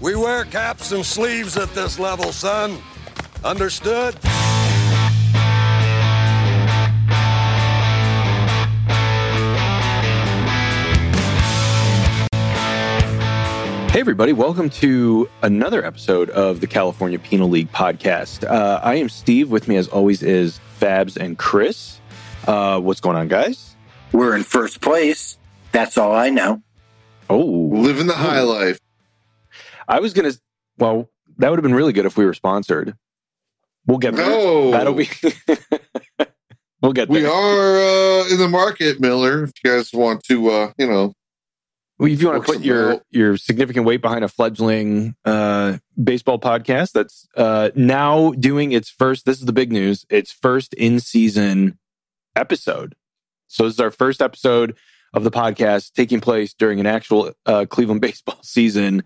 We wear caps and sleeves at this level, son. Understood? Hey, everybody, welcome to another episode of the California Penal League podcast. Uh, I am Steve. With me, as always, is Fabs and Chris. Uh, what's going on, guys? We're in first place. That's all I know. Oh, Living the high life. I was going to, well, that would have been really good if we were sponsored. We'll get there. No. That'll be, we'll get We are uh, in the market, Miller. If you guys want to, uh, you know, Well, if you want to put your out. your significant weight behind a fledgling uh, baseball podcast that's uh, now doing its first. This is the big news. Its first in season episode. So this is our first episode of the podcast taking place during an actual uh, Cleveland baseball season,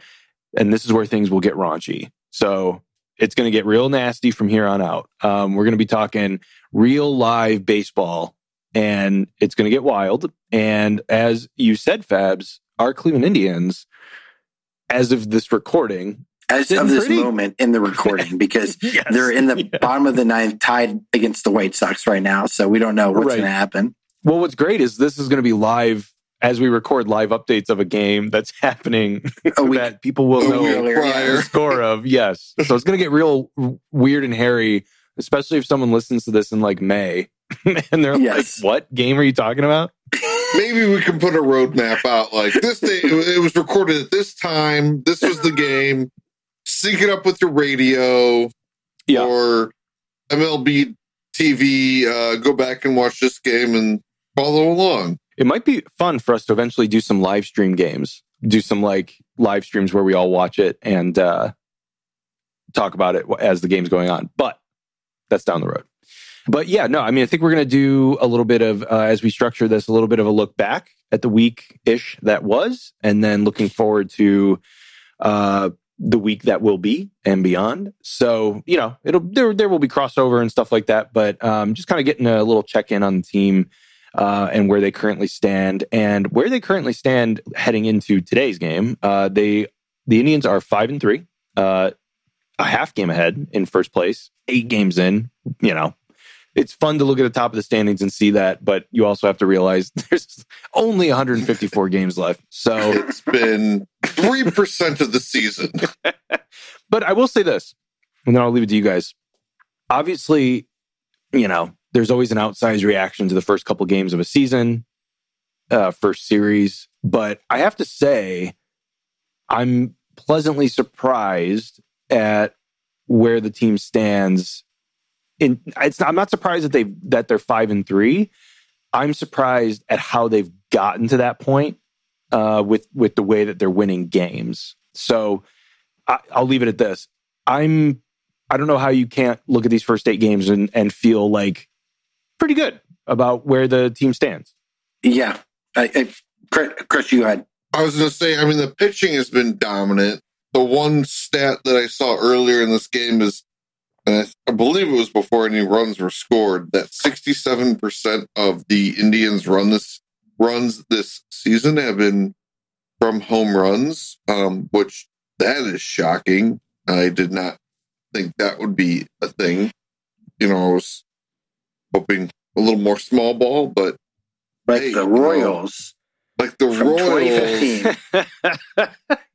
and this is where things will get raunchy. So it's going to get real nasty from here on out. Um, we're going to be talking real live baseball, and it's going to get wild. And as you said, Fabs, our Cleveland Indians, as of this recording, As of this pretty. moment in the recording, because Yes. they're in the Yeah. bottom of the ninth, tied against the White Sox right now. So we don't know what's Right. going to happen. Well, what's great is this is going to be live as we record live updates of a game that's happening week that people will know prior. the score of. Yes. So it's going to get real weird and hairy, especially if someone listens to this in like May and they're Yes. like, what game are you talking about? maybe we can put a roadmap out like this day. It was- it was recorded at this time. This was the game. Sync it up with your radio Yeah. or MLB TV. Uh, go back and watch this game and follow along. It might be fun for us to eventually do some live stream games, do some like live streams where we all watch it and uh, talk about it as the game's going on. But that's down the road. But yeah, no, I mean, I think we're going to do a little bit of, uh, as we structure this, a little bit of a look back at the week ish that was, and then looking forward to uh, the week that will be and beyond. So, you know, it'll, there, there will be crossover and stuff like that, but um, just kind of getting a little check in on the team uh, and where they currently stand and where they currently stand heading into today's game. Uh, they, the Indians are five and three, uh, a half game ahead in first place, eight games in, you know, it's fun to look at the top of the standings and see that, but you also have to realize there's only 154 games left. So, It's been three percent of the season. but I will say this, and then I'll leave it to you guys. Obviously, you know, there's always an outsized reaction to the first couple games of a season, uh, first series. But I have to say, I'm pleasantly surprised at where the team stands. In it's I'm not surprised that they that they're five and three. I'm surprised at how they've gotten to that point uh, with with the way that they're winning games. So I, I'll leave it at this. I'm I don't know how you can't look at these first eight games and, and feel like pretty good about where the team stands. Yeah. I, I, Chris, Chris, you had. I was going to say, I mean, the pitching has been dominant. The one stat that I saw earlier in this game is, and I, I believe it was before any runs were scored, that 67% of the Indians run this runs this season have been from home runs, um, which that is shocking. I did not think that would be a thing. You know, I was hoping a little more small ball, but Like Hey, the you know, Royals like the from Royals.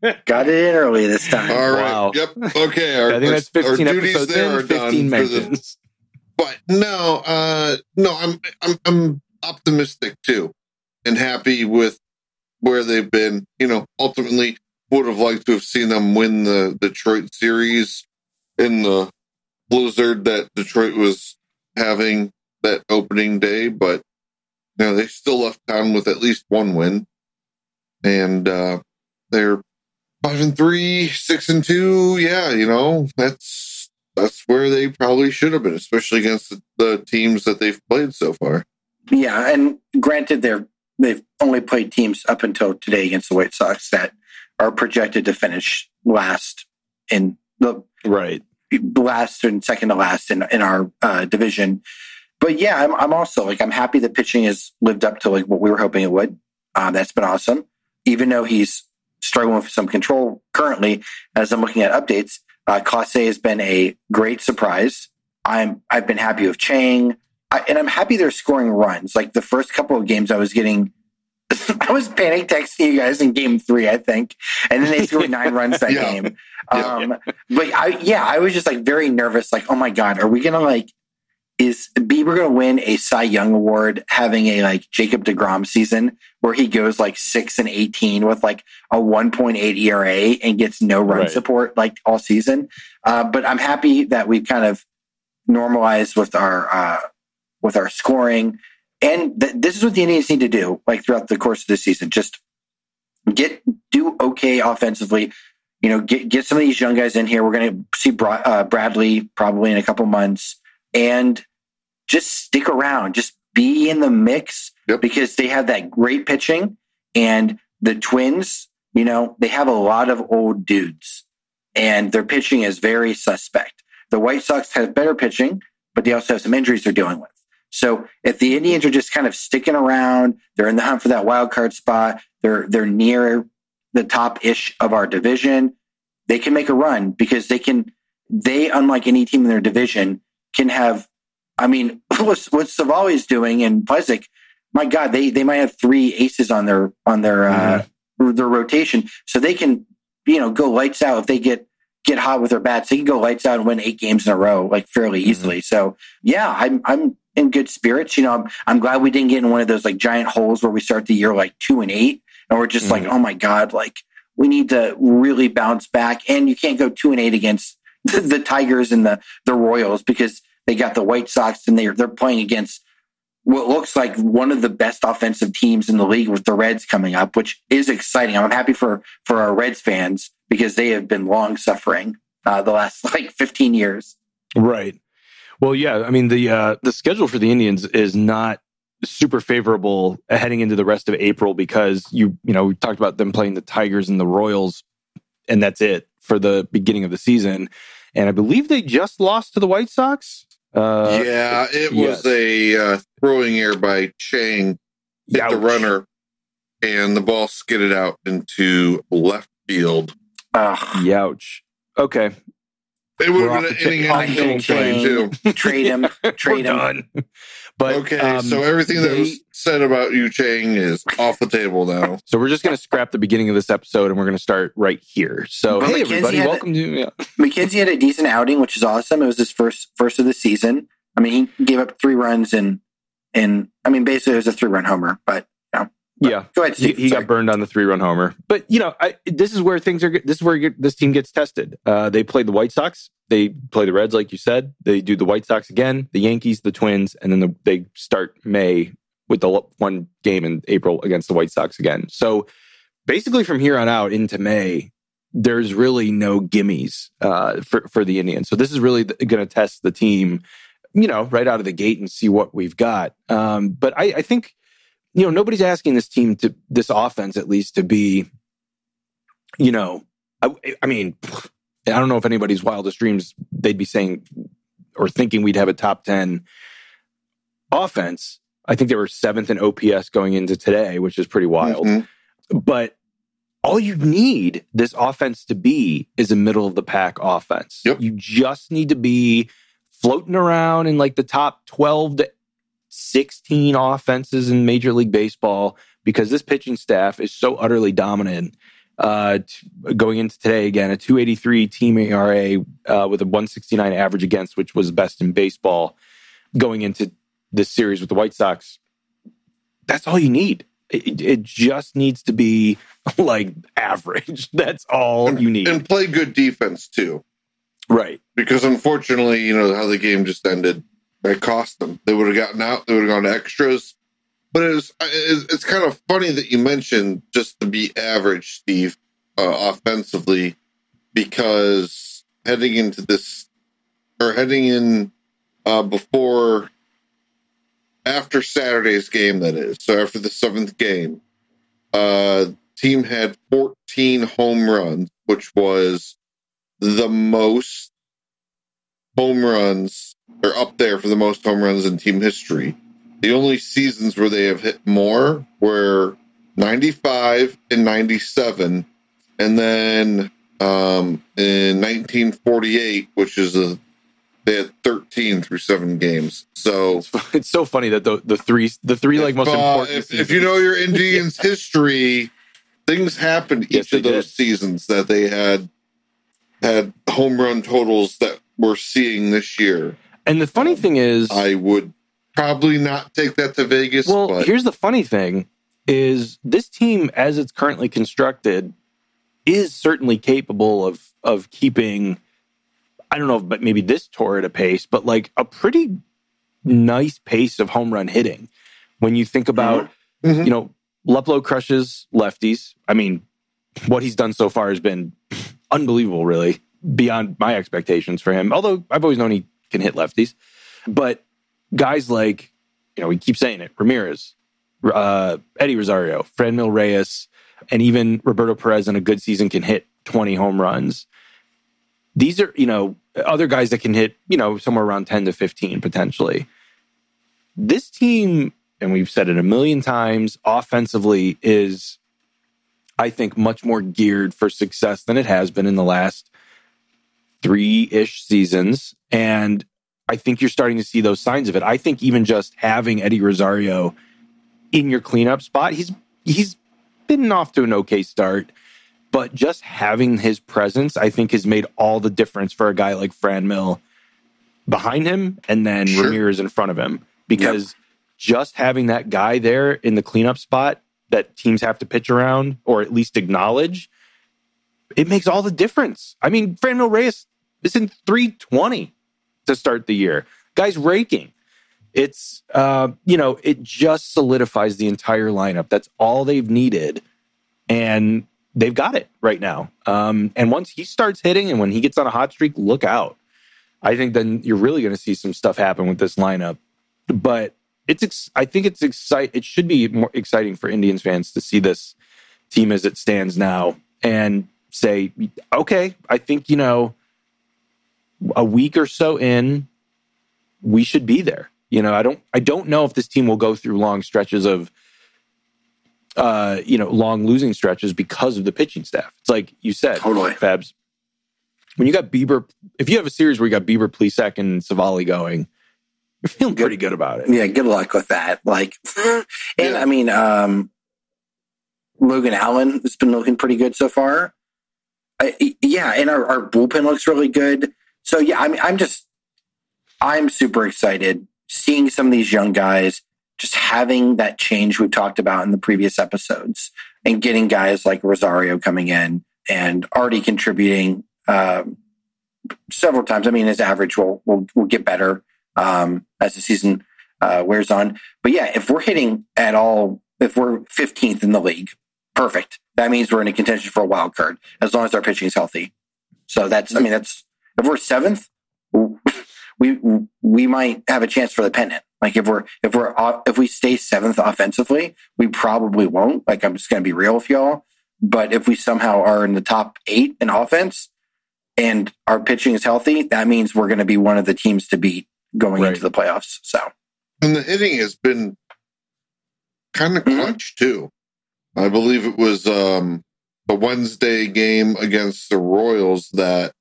Got it in early this time. All right. Wow. Yep. Okay. Our, I think that's our 15 duties there in, are 15 done for the- mentions. but no, uh, no, I'm, I'm, I'm optimistic too, and happy with where they've been. You know, ultimately, would have liked to have seen them win the Detroit series in the blizzard that Detroit was having that opening day, but you know they still left town with at least one win, and uh, they're five and three, six and two. Yeah, you know that's that's where they probably should have been, especially against the, the teams that they've played so far. Yeah, and granted, they're they've only played teams up until today against the White Sox that are projected to finish last in the Right. last and second to last in in our uh, division. But yeah, I'm I'm also like I'm happy that pitching has lived up to like what we were hoping it would. Um, that's been awesome. Even though he's struggling with some control currently as I'm looking at updates. Uh, Clase has been a great surprise. I'm I've been happy with Chang, I, and I'm happy they're scoring runs. Like the first couple of games, I was getting. I was panic texting you guys in game three, I think, and then they scored nine runs that Yeah. game. Yeah. Um, but I, yeah, I was just like very nervous. Like, oh my god, are we gonna like? Is Bieber gonna win a Cy Young award having a like Jacob Degrom season where he goes like six and eighteen with like a 1.8 ERA and gets no run Right. support like all season? Uh, but I'm happy that we've kind of normalized with our uh, with our scoring, and th- this is what the Indians need to do like throughout the course of the season. Just get do okay offensively. You know, get get some of these young guys in here. We're going to see Bra- uh, Bradley probably in a couple months, and just stick around. Just be in the mix Yep. because they have that great pitching, and the Twins. You know, they have a lot of old dudes, and their pitching is very suspect. The White Sox have better pitching, but they also have some injuries they're dealing with. So if the Indians are just kind of sticking around, they're in the hunt for that wild card spot. They're they're near the top ish of our division. They can make a run because they can. They, unlike any team in their division, can have. I mean, what what Civale's doing and Plesac, my God, they they might have three aces on their on their uh, their rotation, so they can you know go lights out if they get get hot with their bats. They can go lights out and win eight games in a row like fairly easily. So yeah, I'm I'm in good spirits. You know, I'm I'm glad we didn't get in one of those like giant holes where we start the year like two and eight, and we're just like, Mhm. oh my god, like we need to really bounce back. And you can't go two and eight against the, the Tigers and the the Royals because they got the White Sox and they're they're playing against what looks like one of the best offensive teams in the league with the Reds coming up, which is exciting. I'm happy for for our Reds fans because they have been long suffering uh, the last like 15 years. Right. Well, yeah. I mean the uh, the schedule for the Indians is not super favorable heading into the rest of April because you you know we talked about them playing the Tigers and the Royals, and that's it for the beginning of the season. And I believe they just lost to the White Sox. Uh, yeah, it yes. was a uh, throwing error by Chang, hit the runner, and the ball skidded out into left field. Ugh, Youch. Okay, It would We're have been the an inning cha- and off the kill too. trade him, trade we're him. Done. But Okay, um, so everything that they- was said about Yu Chang is off the table now. So we're just going to scrap the beginning of this episode and we're going to start right here. So, But hey, McKenzie everybody, had a- welcome to. Yeah. McKenzie had a decent outing, which is awesome. It was his first first of the season. I mean, he gave up three runs and and I mean, basically it was a three run homer. But Yeah. go ahead, He, Steve. he Sorry. got burned on the three run homer. But, you know, I, this is where things are, this is where you this team gets tested. Uh, they play the White Sox. They play the Reds, like you said. They do the White Sox again, the Yankees, the Twins, and then the, they start May with the one game in April against the White Sox again. So basically, from here on out into May, there's really no gimmies uh, for for the Indians. So this is really going to test the team, you know, right out of the gate and see what we've got. Um, but I, I think, you know, nobody's asking this team to this offense at least to be, you know, I, I mean, I don't know if anybody's wildest dreams they'd be saying or thinking we'd have a top ten offense. I think they were seventh in OPS going into today, which is pretty wild. Mhm. But all you need this offense to be is a middle of the pack offense. Yep. You just need to be floating around in like the top 12 to 16 offenses in Major League Baseball because this pitching staff is so utterly dominant. Uh, t- going into today again, a 283 team ERA uh, with a 169 average against, which was best in baseball going into this series with the White Sox. That's all you need. It, it just needs to be like average. That's all you need. And play good defense too. right. Because unfortunately, you know, how the game just ended, it cost them. They would have gotten out, they would have gone to extras. But it was, it's, it's kind of funny that you mentioned just to be average, Steve, uh, offensively, because heading into this, or heading in uh, before, after Saturday's game, that is, so after the seventh game, uh, team had 14 home runs, which was the most home runs are up there for the most home runs in team history. The only seasons where they have hit more were 95 and 97, and then um, in 1948, which is a they had 13 through seven games. So It's so funny that the the three the three like most uh, important. if, if you know your Indians history, things happened Yes, each of those did. seasons that they had had home run totals that we're seeing this year. and the funny thing is, I would probably not take that to Vegas. well, but here's the funny thing: is this team, as it's currently constructed, is certainly capable of of keeping. I don't know, but maybe this torrid a pace, but like a pretty nice pace of home run hitting. When you think about, Mhm. you know, Luplow crushes lefties. I mean, what he's done so far has been unbelievable, really, beyond my expectations for him. Although I've always known he can hit lefties. But guys like, you know, we keep saying it Ramirez, uh, Eddie Rosario, Franmil Reyes, and even Roberto Perez in a good season can hit 20 home runs. These are, you know, other guys that can hit, you know, somewhere around 10 to 15 potentially. This team, and we've said it a million times, offensively is, I think, much more geared for success than it has been in the last three ish seasons. And I think you're starting to see those signs of it. I think even just having Eddie Rosario in your cleanup spot, he's he's been off to an okay start, but just having his presence, I think, has made all the difference for a guy like Franmil behind him and then Sure. Ramirez in front of him. Because just having that guy there in the cleanup spot that teams have to pitch around or at least acknowledge, it makes all the difference. I mean, Franmil Reyes is in 320 to start the year. Guy's raking. It's uh, you know, it just solidifies the entire lineup. That's all they've needed. And they've got it right now. Um, and once he starts hitting and when he gets on a hot streak, look out. I think then you're really going to see some stuff happen with this lineup. But it's ex- I think it's excite it should be more exciting for Indians fans to see this team as it stands now and say, okay, I think you know a week or so in, we should be there. You know, I don't I don't know if this team will go through long stretches of uh, you know, long losing stretches because of the pitching staff. It's like you said, Totally. Fabs. When you got Bieber, if you have a series where you got Bieber, Plesac, and Civale going, you're feeling Good. pretty good about it. Yeah, good luck with that. Like, and Yeah. I mean, um, Logan Allen has been looking pretty good so far. I, yeah, and our, our bullpen looks really good. So yeah, I mean, I'm just, I'm super excited seeing some of these young guys just having that change we've talked about in the previous episodes, and getting guys like Rosario coming in and already contributing um, several times. I mean, his average will will, will get better um, as the season uh, wears on. But yeah, if we're hitting at all, if we're 15th in the league, perfect. That means we're in a contention for a wild card as long as our pitching is healthy. So that's, I mean, that's if we're seventh, we we might have a chance for the pennant. Like if we're if we're o- if we stay seventh offensively, we probably won't. Like I'm just going to be real with y'all. But if we somehow are in the top eight in offense and our pitching is healthy, that means we're going to be one of the teams to beat going Right. into the playoffs. So and the hitting has been kind of Mhm. clutch too. I believe it was um, Wednesday game against the Royals that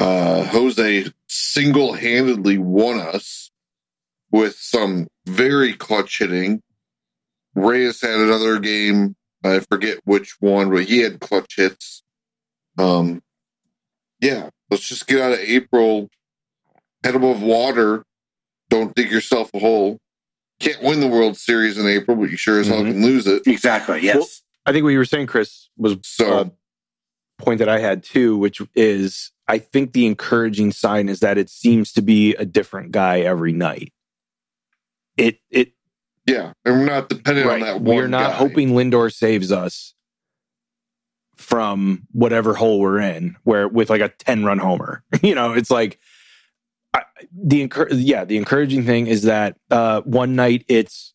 uh, Jose single handedly won us with some very clutch hitting. Reyes had another game. I forget which one, but he had clutch hits. Um, yeah, let's just get out of April, head above water. Don't dig yourself a hole. Can't win the World Series in April, but you sure as hell Mhm. can lose it. exactly, yes. Well, I think what you were saying, Chris, was So uh, point that I had too, which is I think the encouraging sign is that it seems to be a different guy every night. It it yeah, and we're not dependent on that one. we're not guy. hoping Lindor saves us from whatever hole we're in, where with like a ten run homer. you know, it's like I, the yeah the encouraging thing is that uh, one night it's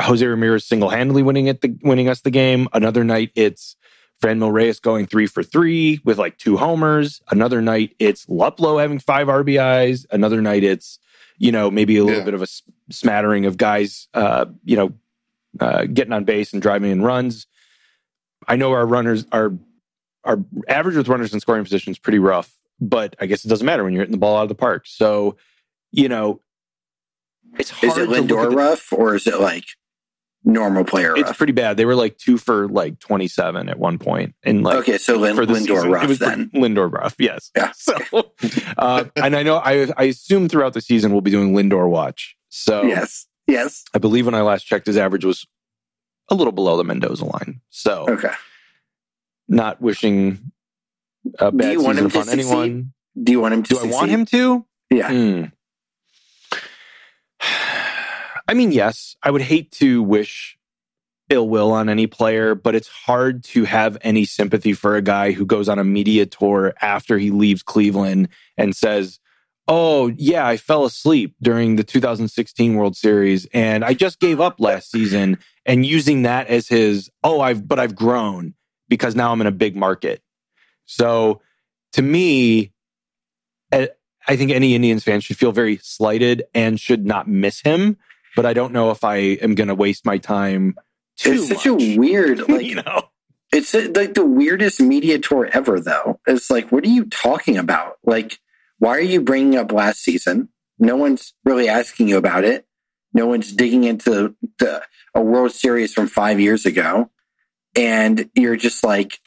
Jose Ramirez single handedly winning it the winning us the game. Another night it's Franmil Reyes going three for three with like two homers. Another night it's Luplow having five RBIs. Another night it's you know maybe a little Yeah. bit of a smattering of guys uh, you know uh, getting on base and driving in runs. I know our runners our our average with runners in scoring position is pretty rough, but I guess it doesn't matter when you're hitting the ball out of the park. So, you know, it's hard Is it Lindor rough or is it like normal player It's pretty bad. They were like two for like 27 at one point. point, and like okay, so Lin- for the Lindor season. rough it was then. Lindor rough, yes. Yeah. So, uh, and I know I I assume throughout the season we'll be doing Lindor watch. So Yes. Yes. I believe when I last checked, his average was a little below the Mendoza line. So Okay. not wishing a Do bad you want him to upon anyone. Do you want him to Do I want him to? Yeah. Hmm. I mean, yes, I would hate to wish ill will on any player, but it's hard to have any sympathy for a guy who goes on a media tour after he leaves Cleveland and says, Oh, yeah, I fell asleep during the 2016 World Series and I just gave up last season and using that as his, oh, I've, but I've grown because now I'm in a big market. So to me, I think any Indians fan should feel very slighted and should not miss him. But I don't know if I am going to waste my time too It's such much. a weird, like, you know, it's uh, like the weirdest media tour ever, though. It's like, what are you talking about? Like, why are you bringing up last season? No one's really asking you about it. No one's digging into the, a World Series from five years ago. And you're just like,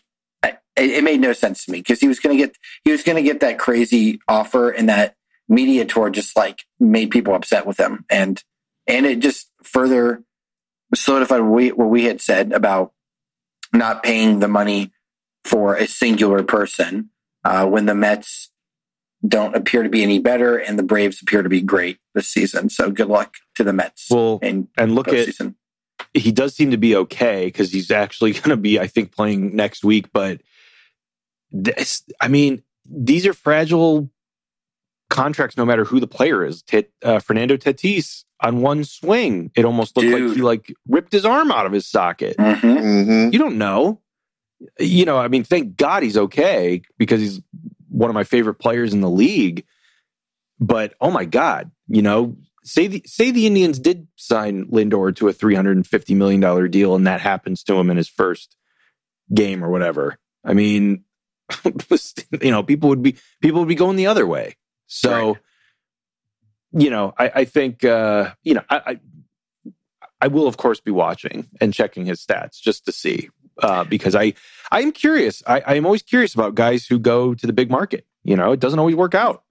it, it made no sense to me because he was going to get, he was going to get that crazy offer and that media tour just like made people upset with him. And, and it just further solidified what we, what we had said about not paying the money for a singular person uh, when the Mets don't appear to be any better and the Braves appear to be great this season. So good luck to the Mets well, in and look at postseason. he does seem to be okay because he's actually going to be, I think, playing next week. But this, I mean, these are fragile contracts, no matter who the player is. Tit, uh, Fernando Tatis on one swing, it almost looked like he like ripped his arm out of his socket. Mhm. Mm-hmm. You don't know. You know, I mean, thank God he's okay because he's one of my favorite players in the league. But oh my God, you know, say the say the Indians did sign Lindor to a three hundred and fifty million dollar deal, and that happens to him in his first game or whatever. I mean, you know, people would be people would be going the other way. So, you know, I, I think uh, you know, I, I I will of course be watching and checking his stats just to see uh, because I I am curious. I, I am always curious about guys who go to the big market. You know, it doesn't always work out.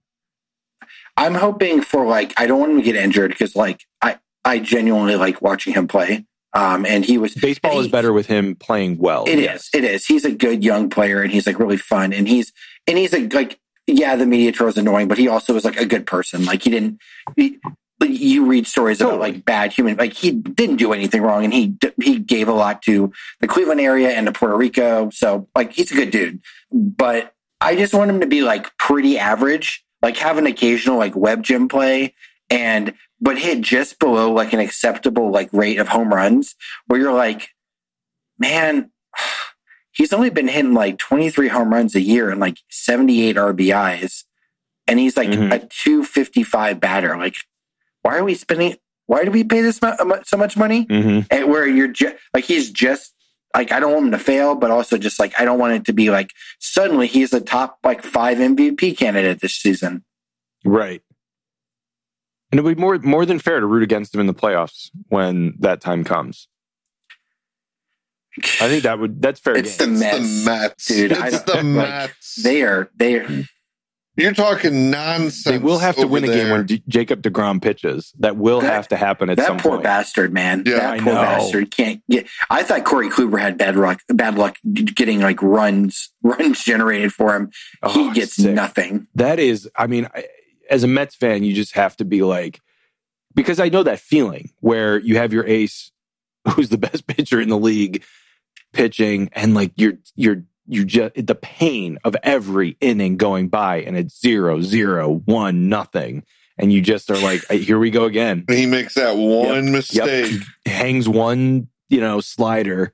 I'm hoping for like I don't want him to get injured because like I I genuinely like watching him play. Um, and he was Baseball and is better with him playing well. It is. yes. It is. He's a good young player, and he's like really fun, and he's and he's a like yeah, the media tour is annoying, but he also is like a good person. Like he didn't. He, you read stories about like bad human. Like he didn't do anything wrong, and he he gave a lot to the Cleveland area and to Puerto Rico. So like he's a good dude, but I just want him to be like pretty average, like have an occasional like web gem play and but hit just below like an acceptable like rate of home runs where you're like, man, he's only been hitting like 23 home runs a year and like 78 RBIs. And he's like Mhm. a 255 batter. Like, why are we spending, why do we pay this mu- so much money? hmm And where you're just like, he's just like, I don't want him to fail, but also just like, I don't want it to be like, suddenly he's a top like five MVP candidate this season. Right. And it would be more more than fair to root against him in the playoffs when that time comes. I think that would that's fair It's game. the It's Mets. the Mets. dude, I It's the like, Mets. They are, they are, You're talking nonsense. they will have to over win a game there. when D- Jacob DeGrom pitches. That will That- have to happen at some point. that poor bastard, man. Yeah, that I poor know. bastard can't get. I thought Corey Kluber had bad luck, bad luck getting like runs, runs generated for him. Oh, he gets sick. nothing. That is, I mean, I, as a Mets fan, you just have to be like, because I know that feeling where you have your ace, who's the best pitcher in the league, pitching, and like you're you're you just the pain of every inning going by, and it's zero zero one nothing, and you just are like, here we go again. He makes that one mistake, Hangs one, you know, slider.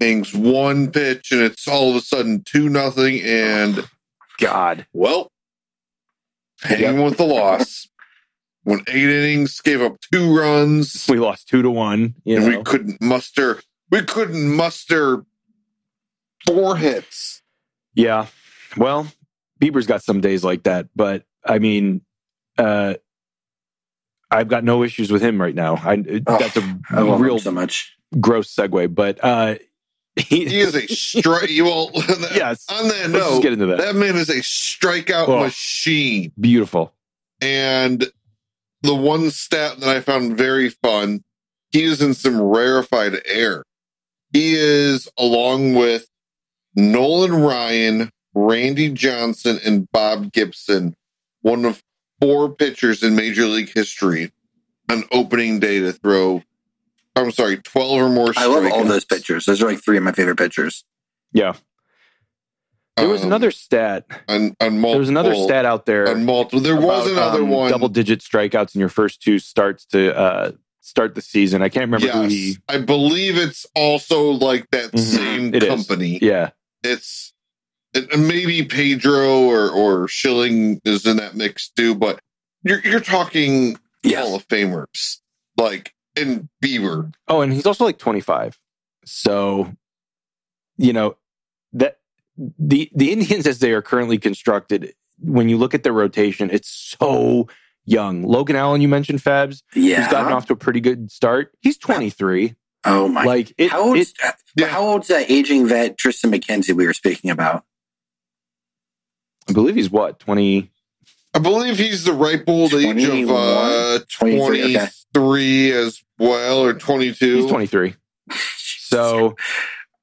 hangs one pitch, and it's all of a sudden two nothing. And God, well, hanging with the loss. When eight innings gave up two runs, we lost two to one. And know, we couldn't muster. We couldn't muster four hits. Yeah. Well, Bieber's got some days like that, but I mean, uh, I've got no issues with him right now. I Oh, that's a I real so much. gross segue, but uh, he, is a strike. you will. yes. On that Let's note, get into that. that man is a strikeout Oh. machine. Beautiful. And the one stat that I found very fun, he is in some rarefied air. He is along with Nolan Ryan, Randy Johnson, and Bob Gibson, one of four pitchers in Major League history on opening day to throw. I'm sorry, 12 or more. I love all those pitchers. Those are like three of my favorite pitchers. Yeah. There was Um, another stat. on, on multiple. There was another stat out there. on multiple. There was about, another um, one. Double digit strikeouts in your first two starts to uh, start the season. I can't remember who Yes, he. I believe it's also like that Mhm. same It is. company. Yeah. It's it, maybe Pedro or or Schilling is in that mix too, but you're you're talking Yes. Hall of Famers like and Bieber. Oh, and he's also like 25. So, you know, that the the Indians as they are currently constructed, when you look at their rotation, it's so young. Logan Allen, you mentioned Fabs, Yeah. who's gotten off to a pretty good start. He's 23. oh my. Like it, how old's it Yeah. how old's that aging vet Triston McKenzie we were speaking about? I believe he's what, 20 I believe he's the ripe old age of uh 23, okay. as well or 22. he's 23. So,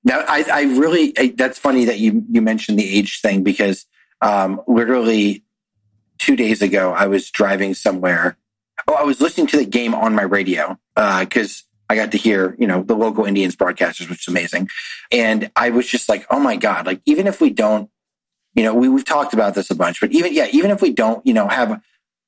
Now, I, I really, I, that's funny that you, you mentioned the age thing because um, literally two days ago, I was driving somewhere. Oh, I was listening to the game on my radio because I got to hear, you know, the local Indians broadcasters, which is amazing. And I was just like, oh my God, like, even if we don't, you know, we, we've talked about this a bunch, but even, yeah, even if we don't, you know, have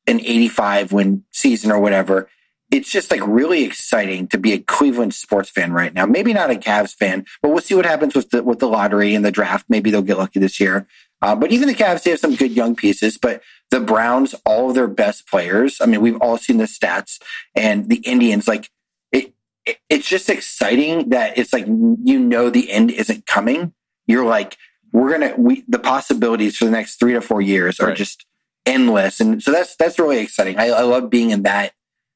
an 85 win season or whatever, it's just like really exciting to be a Cleveland sports fan right now. Maybe not a Cavs fan, but we'll see what happens with the with the lottery and the draft. Maybe they'll get lucky this year. Uh, but even the Cavs, they have some good young pieces. But the Browns, all of their best players. I mean, we've all seen the stats, and the Indians, like it, it it's just exciting that it's like you know the end isn't coming. You're like we're gonna we the possibilities for the next three to four years are Right. just endless, and so that's that's really exciting. I, I love being in that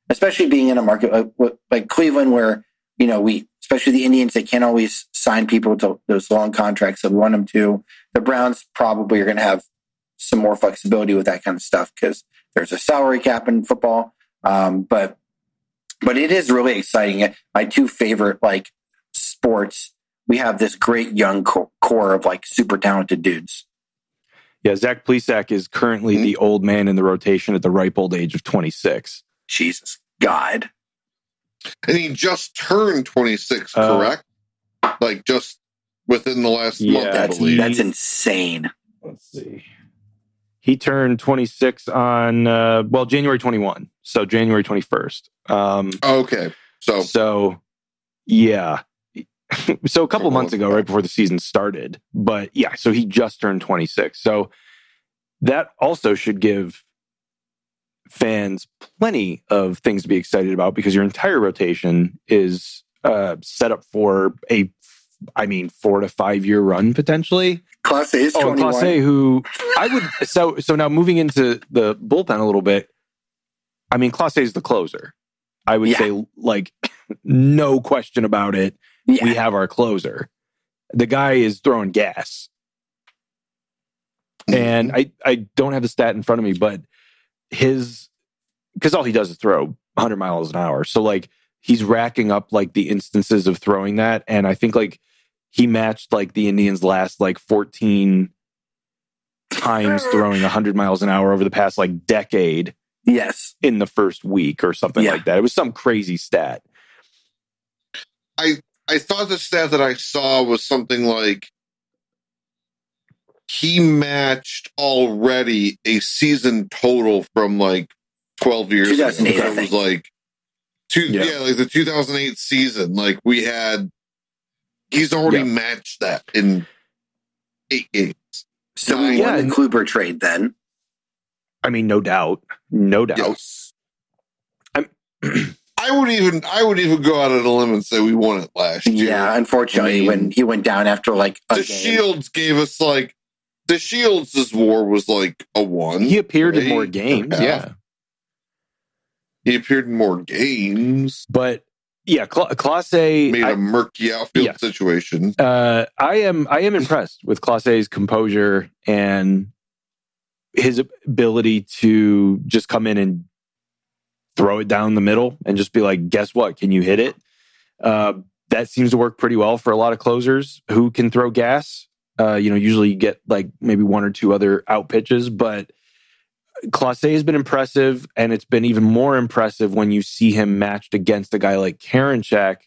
especially being in a market like, like Cleveland, where you know we, especially the Indians, they can't always sign people to those long contracts that we want them to. The Browns probably are going to have some more flexibility with that kind of stuff because there's a salary cap in football. Um, but but it is really exciting. My two favorite like sports, we have this great young core of like super talented dudes. yeah, Zach Plesac is currently Mhm. the old man in the rotation at the ripe old age of 26. Jesus God, And he just turned 26, Uh, correct? Like just within the last Yeah, month, I that's believe. that's insane. Let's see. He turned 26 on, uh, well, January 21. So January 21st. Um, okay. So So, yeah. so a couple months ago, right before the season started. But yeah, so he just turned 26. So that also should give fans plenty of things to be excited about because your entire rotation is uh, set up for a, I mean, four to five year run potentially. Clase is Oh, and 21. Clase, who I would so so now moving into the bullpen a little bit. I mean, Clase is the closer. I would Yeah. say, like, no question about it. Yeah. We have our closer. The guy is throwing gas, mm-hmm. and I I don't have the stat in front of me, but his because all he does is throw 100 miles an hour. So like he's racking up like the instances of throwing that, and I think like he matched like the Indians' last like 14 times throwing 100 miles an hour over the past like decade yes. in the first week or something Yeah. like that. It was some crazy stat. I thought the stat that I saw was something like he matched already a season total from like 12 years ago. 2008, I It was like two, Yeah. yeah. like the 2008 season. Like we had, he's already Yeah. matched that in eight games. So we Yeah, won and- the Kluber trade then. I mean, no doubt, no doubt. Yes. I'm- I I would even I would even go out on a limb and say we won it last year. Yeah, unfortunately, I mean- when he went down after like a the game. Shields gave us like the Shields' war was like a one. He appeared in more games, Yeah. yeah. He appeared in more games. But yeah, Cla- Clase. Made I- a murky outfield Yeah. situation. uh, I am I am impressed with Clase's composure and his ability to just come in and throw it down the middle and just be like, guess what? Can you hit it? Uh, that seems to work pretty well for a lot of closers who can throw gas. Uh, you know, usually you get like maybe one or two other out pitches, but Clase has been impressive, and it's been even more impressive when you see him matched against a guy like Karinchak,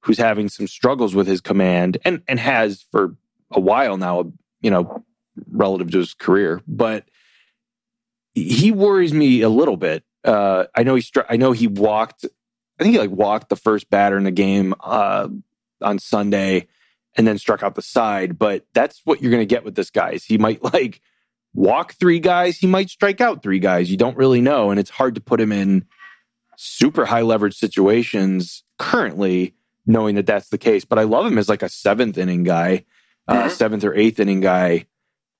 who's having some struggles with his command and and has for a while now, you know, relative to his career. But he worries me a little bit. Uh, I know he str- I know he walked. I think he like walked the first batter in the game uh, on Sunday, and then struck out the side. But that's what you're going to get with this guy. Is he might like walk three guys. He might strike out three guys. You don't really know, and it's hard to put him in super high leverage situations currently knowing that that's the case. But I love him as like a seventh inning guy, uh, Mhm. seventh or eighth inning guy,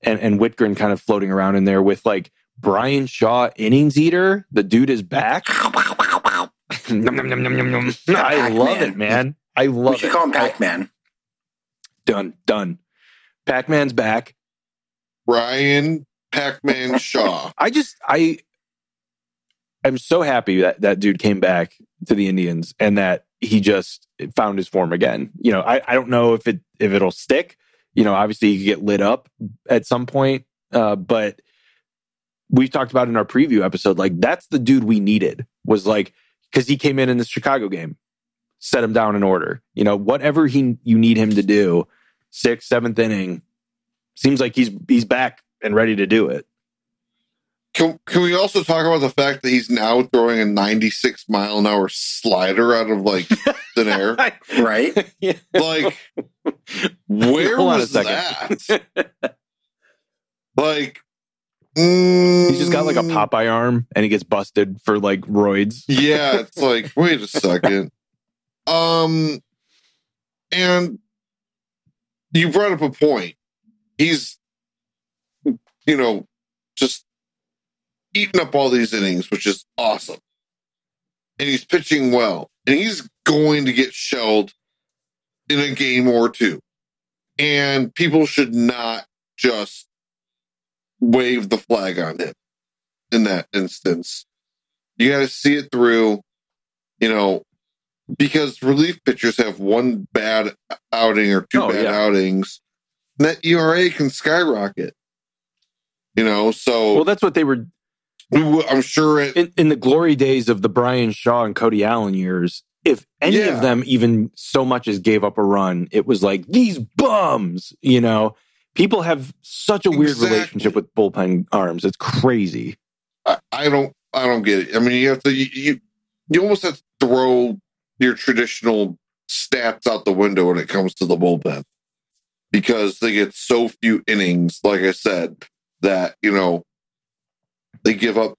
and and Wittgren kind of floating around in there with like Bryan Shaw innings eater. The dude is back. Nom, nom, nom, nom, nom, nom. I love Pac-Man. it, man. I we love should it. call him Pac Man. Done, done. Pac Man's back. Ryan Pac-Man Shaw. I just I I'm so happy that that dude came back to the Indians and that he just found his form again. You know, I, I don't know if it if it'll stick. You know, obviously he could get lit up at some point, uh, but we've talked about in our preview episode, like that's the dude we needed was like because he came in in the Chicago game, set him down in order. You know, whatever he you need him to do, sixth, seventh inning, seems like he's he's back and ready to do it. Can, can we also talk about the fact that he's now throwing a 96 mile an hour slider out of like thin air? Right? yeah. Like, where Hold was that? Like, mm, He's just got like a Popeye arm and he gets busted for like roids. Yeah, it's like, wait a second. Um, and you brought up a point. He's, you know, just eating up all these innings, which is awesome. And he's pitching well. And he's going to get shelled in a game or two. And people should not just wave the flag on him in that instance. You got to see it through, you know, because relief pitchers have one bad outing or two Oh, bad yeah. outings. That ERA can skyrocket. You know, so Well, that's what they were we will- I'm sure it. in, in the glory days of the Bryan Shaw and Cody Allen years. If any Yeah. of them even so much as gave up a run, it was like these bums, you know. People have such a weird Exactly. relationship with bullpen arms. It's crazy. I, I don't. I don't get it. I mean, you have to. You, you you almost have to throw your traditional stats out the window when it comes to the bullpen because they get so few innings. Like I said, that you know they give up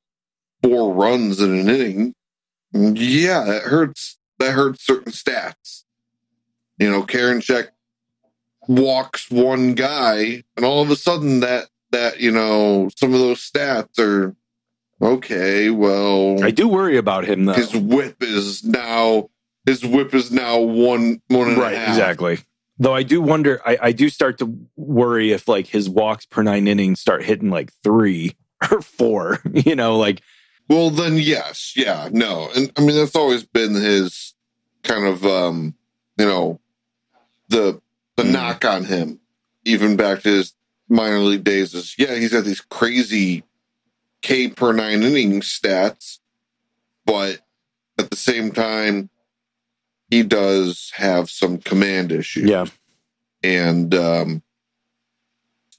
four runs in an inning. Yeah, that hurts. That hurts certain stats. You know, Karinchak walks one guy, and all of a sudden that that you know some of those stats are okay. Well, I do worry about him though. his whip is now his whip is now one one and a right, half. exactly. Though I do wonder, I, I do start to worry if like his walks per nine innings start hitting like three or four. You know, like Well, then yes, yeah, no, and I mean that's always been his kind of um, you know the the Mm. knock on him, even back to his minor league days. Is yeah, he's got these crazy K per nine inning stats, but at the same time, he does have some command issues. yeah, and um,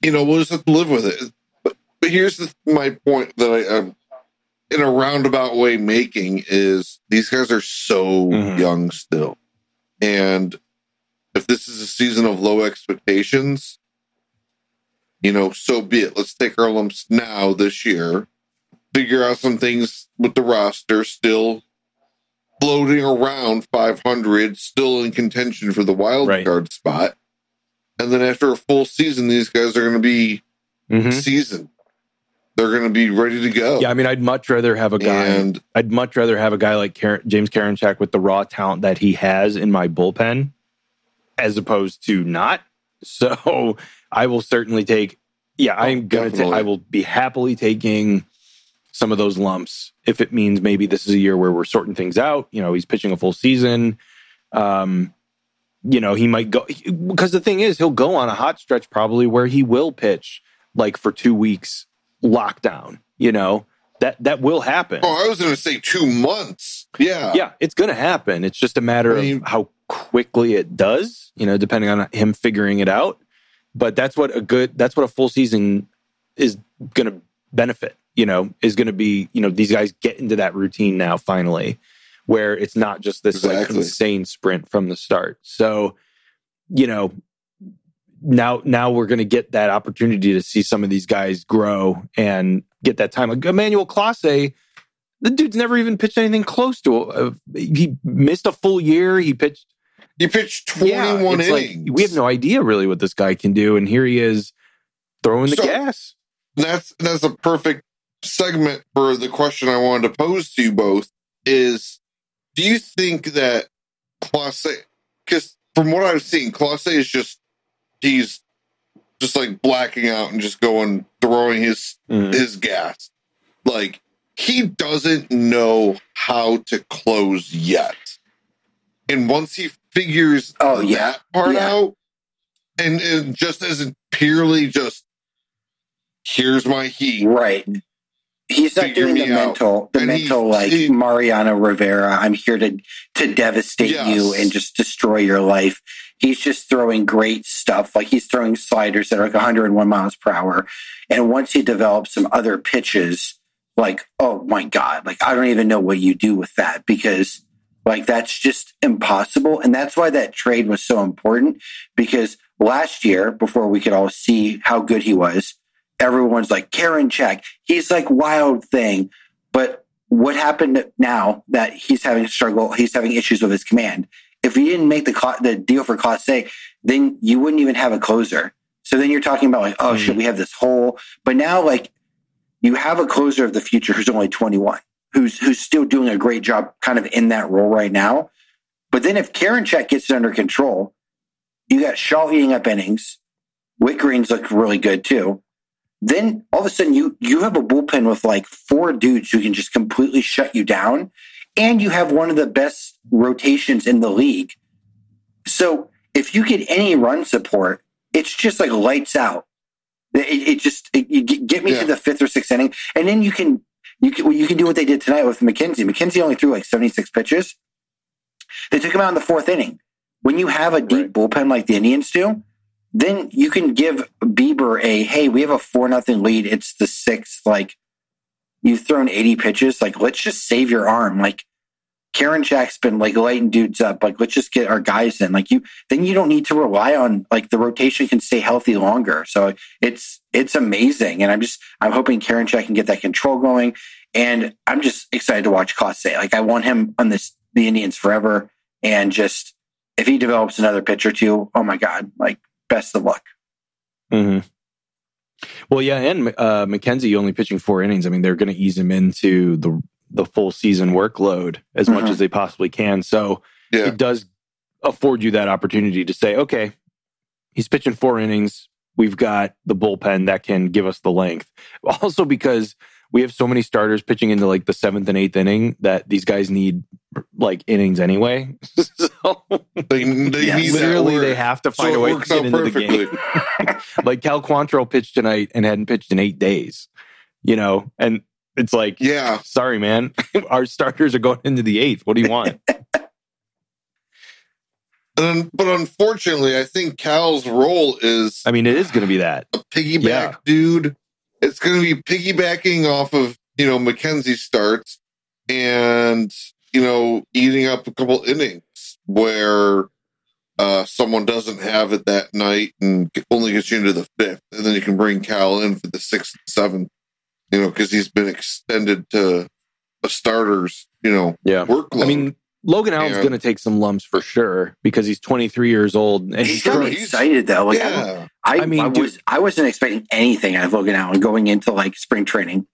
you know we'll just have to live with it. But, but here's the, my point that I am in a roundabout way making is these guys are so Mhm. young still, and if this is a season of low expectations, you know, so be it. Let's take our lumps now this year, figure out some things with the roster still. floating around 500, still in contention for the wild Right. card spot. And then after a full season, these guys are going to be Mhm. seasoned. They're going to be ready to go. Yeah, I mean, I'd much rather have a guy. And I'd much rather have a guy like Karen, James Karinchak with the raw talent that he has in my bullpen, as opposed to not. So I will certainly take. Yeah, I'm gonna. Ta- I will be happily taking some of those lumps if it means maybe this is a year where we're sorting things out. You know, he's pitching a full season. Um, you know, he might go because the thing is, he'll go on a hot stretch probably where he will pitch like for two weeks lockdown. You know that that will happen. oh, I was going to say two months. Yeah. yeah, it's going to happen. It's just a matter I mean- of how quickly it does. You know, depending on him figuring it out. But that's what a good. That's what a full season is going to benefit. You know, is going to be. You know, these guys get into that routine now finally, where it's not just this like insane sprint from the start. So, you know, now now we're going to get that opportunity to see some of these guys grow and get that time. Like Emmanuel Clase, the dude's never even pitched anything close to. A, he missed a full year. He pitched He pitched 21 it's like, innings. we have no idea really what this guy can do, and here he is throwing the So- gas. that's that's a perfect segment for the question I wanted to pose to you both is do you think that Clase because from what I've seen, Clase is just he's just like blacking out and just going throwing his Mhm. his gas. Like he doesn't know how to close yet. And once he figures uh, Oh, yeah. that part Yeah. out, and, and just isn't purely just here's my heat. Right. He's not doing the out. mental, the And he- mental like he- Mariano Rivera. I'm here to to devastate Yes. you and just destroy your life. He's just throwing great stuff. Like he's throwing sliders that are like 101 miles per hour. And once he develops some other pitches, like oh my god, like I don't even know what you do with that because like that's just impossible. And that's why that trade was so important because last year, before we could all see how good he was, everyone's like Karinchak. He's like wild thing. But what happened now that he's having a struggle, he's having issues with his command. If you didn't make the cla- the deal for Clase, then you wouldn't even have a closer. So then you're talking about like, oh Mhm. shit, we have this hole. But now like you have a closer of the future who's only 21, who's who's still doing a great job kind of in that role right now. But then if Karinchak gets it under control, you got Shaw eating up innings. Wittgren's look really good too. Then all of a sudden you you have a bullpen with like four dudes who can just completely shut you down, and you have one of the best rotations in the league. So if you get any run support, it's just like lights out. It, it just it, you get get me Yeah. to the fifth or sixth inning, and then you can you can you can do what they did tonight with McKenzie. McKenzie only threw like seventy six pitches. They took him out in the fourth inning. When you have a deep bullpen like the Indians do, then you can give Bieber a hey, we have a four nothing lead. It's the sixth. Like you've thrown eighty pitches. Like let's just save your arm. Like Karinchak's been like lighting dudes up. Like let's just get our guys in. Like you, then you don't need to rely on like the rotation can stay healthy longer. So it's it's amazing, and I'm just I'm hoping Karen Jack can get that control going. And I'm just excited to watch Clase. Like I want him on this the Indians forever, and just if he develops another pitch or two, oh my god, like best of luck. hmm Well, yeah, and uh, McKenzie only pitching four innings. I mean, they're going to ease him into the the full season workload as much Mhm. as they possibly can. So Yeah. it does afford you that opportunity to say, okay, he's pitching four innings. We've got the bullpen that can give us the length. Also, because we have so many starters pitching into like the seventh and eighth inning that these guys need like innings anyway. so They, they that literally, they have to find it a way to get into the game. like Cal Quantrill pitched tonight and hadn't pitched in eight days, you know, and it's like, Yeah. sorry, man, our starters are going into the eighth. What do you want? And, but unfortunately, I think Cal's role is I mean, it is going to be that. a piggyback Yeah. dude. It's going to be piggybacking off of, you know, McKenzie starts and, you know, eating up a couple innings where uh, someone doesn't have it that night and only gets you into the fifth. And then you can bring Cal in for the sixth and seventh, you know, because he's been extended to a starter's, you know, Yeah. workload. I mean, Logan Allen's Yeah. going to take some lumps for sure because he's 23 years old and He's he's got me excited though. Like, I, yeah. I, I mean, I dude- was I wasn't expecting anything out of Logan Allen going into like spring training.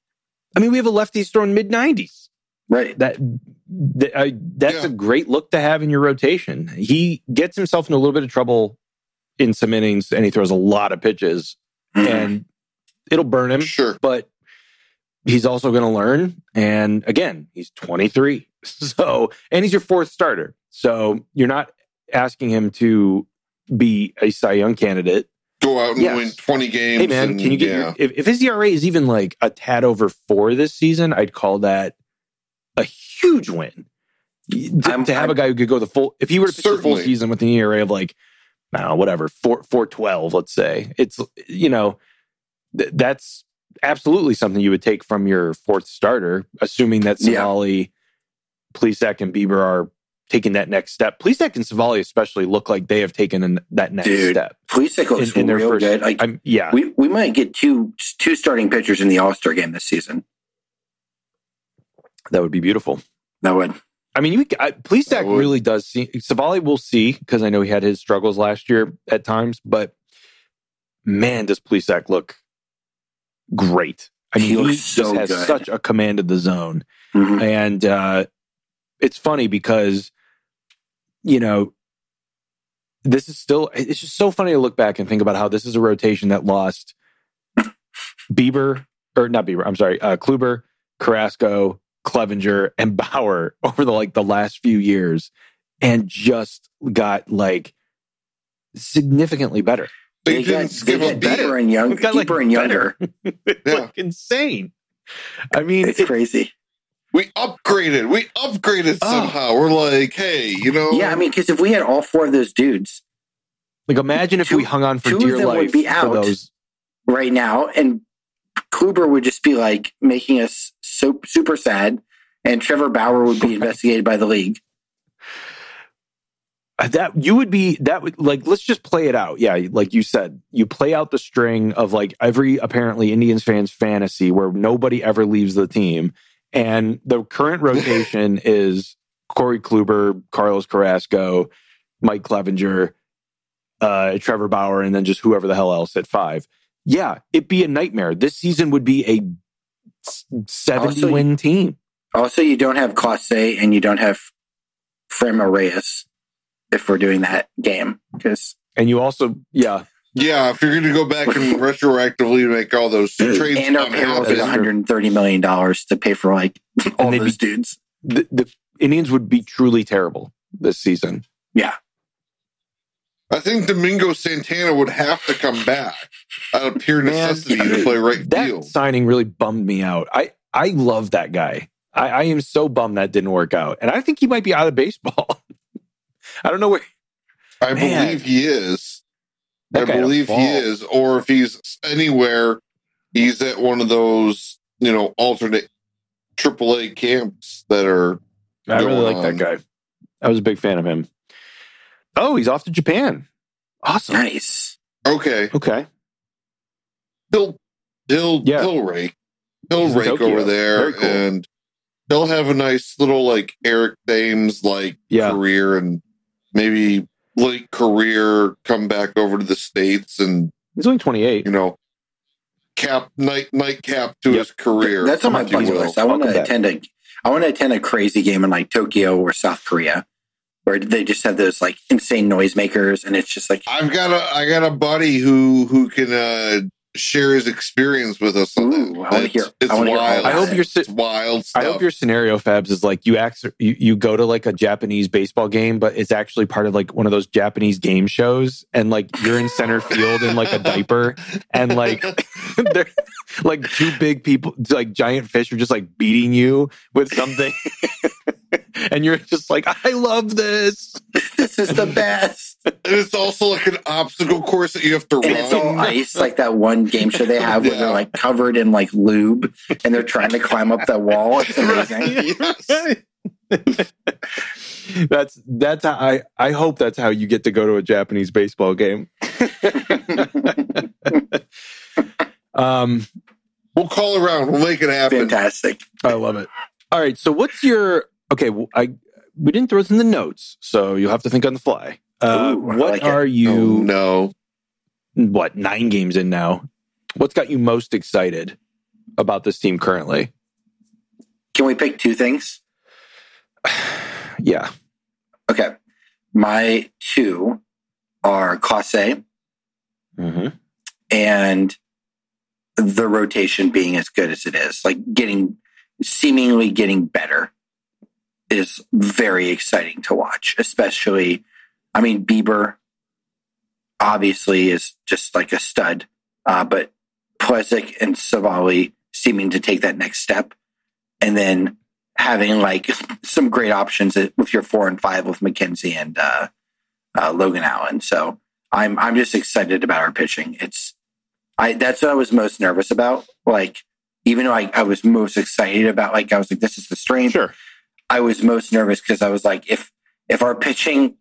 I mean, we have a lefty who's throwing mid 90s. Right. That, that I, that's Yeah. a great look to have in your rotation. He gets himself in a little bit of trouble in some innings and he throws a lot of pitches Mhm. and it'll burn him, Sure. but he's also going to learn. And again, he's 23. So, and he's your fourth starter. So you're not asking him to be a Cy Young candidate. Go out and Yes. win 20 games. Hey man, and, can you get yeah. your, if, if his ERA is even like a tad over four this season, I'd call that a huge win. To, to have I'm- a guy who could go the full, if he were to pitch the full season with an ERA of like, I don't know, whatever, four four twelve, let's say, it's you know, th- that's absolutely something you would take from your fourth starter, assuming that Yeah. Civale, Plesac, and Bieber are taking that next step. Plesac and Civale especially look like they have taken an, that next Dude, step Plesac looks in, in their real first. good. Like I'm, yeah, we, we might get two two starting pitchers in the All Star game this season. that would be beautiful. That would. I mean, you, I, Plesac really does see. Civale will see because I know he had his struggles last year at times, but man, does Plesac look great. I mean, He he, just so has good. such a command of the zone. Mhm. And uh, it's funny because, you know, this is still, it's just so funny to look back and think about how this is a rotation that lost Bieber, or not Bieber, I'm sorry, uh, Kluber, Carrasco, Clevinger, and Bauer over the like the last few years and just got like significantly better. They They didn't got, they skip a got beat. better and young, Got, like, deeper and younger. Yeah. like insane. I mean, It's it- crazy. We upgraded. We upgraded Oh. somehow. We're like, hey, you know. Yeah, I mean, because if we had all four of those dudes like imagine if Two- we hung on for two of dear them would life be out. those right now, and Kluber would just be like making us so super sad, and Trevor Bauer would be investigated by the league. Uh, that you would be that would like let's just play it out. Yeah like you said you play out the string of like every apparently indians fans fantasy where nobody ever leaves the team. And the current rotation is corey kluber carlos carrasco mike clevinger uh trevor bauer and then just whoever the hell else at five. Yeah it'd be a nightmare. This season would be a 70 also, win team. Also, you don't have Clase and you don't have Franmil Reyes if we're doing that game because and you also yeah Yeah, if you're going to go back and retroactively make all those trades, and our I'm payroll is 130 million dollars to pay for like all they'd those be- dudes. the, the indians would be truly terrible this season Yeah, I think Domingo Santana would have to come back out of pure Man, necessity to play right that field. signing really bummed me out. I I love that guy. I, I am so bummed that didn't work out, and I think he might be out of baseball. I don't know where. I Man. believe he is. That I guy had a believe he is. Or if he's anywhere, he's at one of those, you know, alternate AAA camps that are. I really Going like that guy. I was a big fan of him. Oh, he's off to Japan. Awesome. nice. Okay. Okay. He'll, he'll, Yeah. he'll rake. He'll He's rake over there Very cool. and he'll have a nice little, like, Eric Thames like Yeah. career and maybe late career come back over to the States and He's only 28. you know, cap night night cap to Yep. his career. That's on my bucket will. list. I want to attend a. I want to attend a crazy game in like Tokyo or South Korea, where they just have those like insane noisemakers, and it's just like I've got a I got a buddy who who can uh share his experience with us on Ooh, that. I wanna It's, hear- it's I wanna hear wild. I hope it. you're. it's wild I hope your scenario, Fabs, is like you act you, you go to like a Japanese baseball game, but it's actually part of like one of those Japanese game shows, and like you're in center field in like a diaper, and like they're like two big people, like giant fish, are just like beating you with something, and you're just like, I love this. this is the best. and it's also like an obstacle course that you have to and it's all run. ice, like that one game show they have where they're like covered in like lube and they're trying to climb up that wall. It's amazing. That's that's how I I hope that's how you get to go to a Japanese baseball game. um, We'll call around. We'll make it happen. Fantastic. I love it. All right, so what's your okay? w- I we didn't throw this in the notes, so you'll have to think on the fly. Uh, Ooh, what like it. are Oh, you? no. What nine games in now? What's got you most excited about this team currently? Can we pick two things? Yeah, Okay. My two are Clase mm-hmm. and the rotation being as good as it is, like getting seemingly getting better is very exciting to watch, especially I mean Bieber obviously is just like a stud, uh, but Plesac and Civale seeming to take that next step and then having like some great options with your four and five with McKenzie and uh, uh, Logan Allen. So I'm I'm just excited about our pitching. It's I that's what I was most nervous about. Like even though I, I was most excited about like I was like this is the strength. sure. I was most nervous because I was like if if our pitching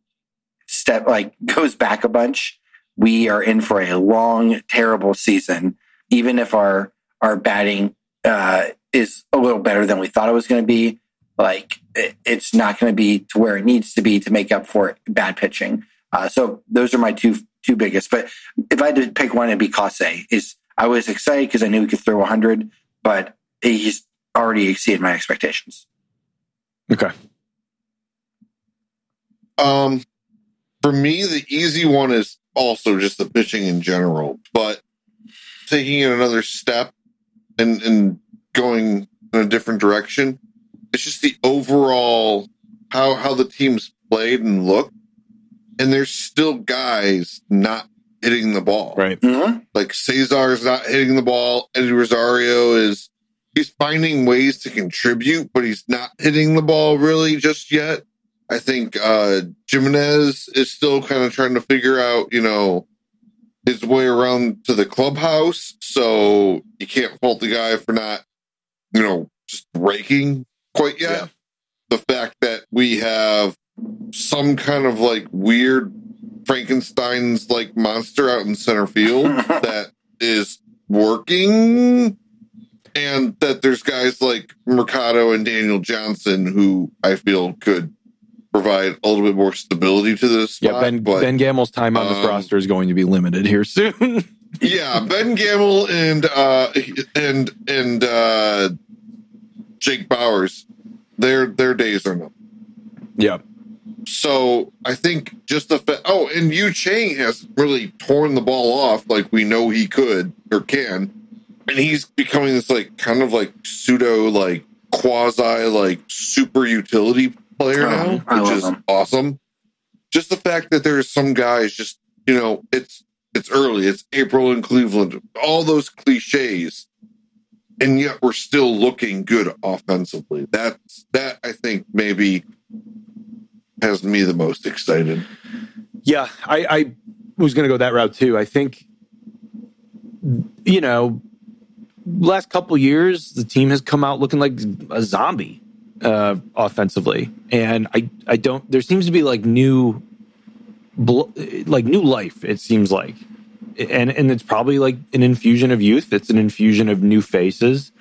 step like goes back a bunch, we are in for a long terrible season. Even if our our batting uh, is a little better than we thought it was going to be, like it, it's not going to be to where it needs to be to make up for bad pitching. Uh, so those are my two two biggest. But if I had to pick one, it'd be Clase. Is I was excited because I knew he could throw 100, but he's already exceeded my expectations. Okay. Um, for me, the easy one is also just the pitching in general, but taking it another step and and going in a different direction. It's just the overall how how the teams played and looked, and there's still guys not hitting the ball. Right. Mhm. Like Cesar's not hitting the ball. Eddie Rosario is he's finding ways to contribute, but he's not hitting the ball really just yet. I think uh Jimenez is still kind of trying to figure out, you know, his way around to the clubhouse. So you can't fault the guy for not, you know, just raking quite yet. Yeah. The fact that we have some kind of like weird Frankenstein's like monster out in center field that is working and that there's guys like Mercado and Daniel Johnson who I feel could provide a little bit more stability to this spot. Yeah, Ben but Ben Gamel's time on this um, roster is going to be limited here soon. yeah, Ben Gamel and uh and and uh Jake Bauers, their their days are numbered. yeah. So I think just the fa- oh, and Yu Chang has really torn the ball off like we know he could or can, and he's becoming this like kind of like pseudo like quasi like super utility player Oh, now, I which is him. awesome. Just the fact that there's some guys just you know it's it's early, it's April in Cleveland, all those cliches, and yet we're still looking good offensively. That's that I think maybe has me the most excited. Yeah, I, I was going to go that route too. I think, you know, last couple years the team has come out looking like a zombie uh, offensively, and I I don't. There seems to be like new, like new life. It seems like, and and it's probably like an infusion of youth. It's an infusion of new faces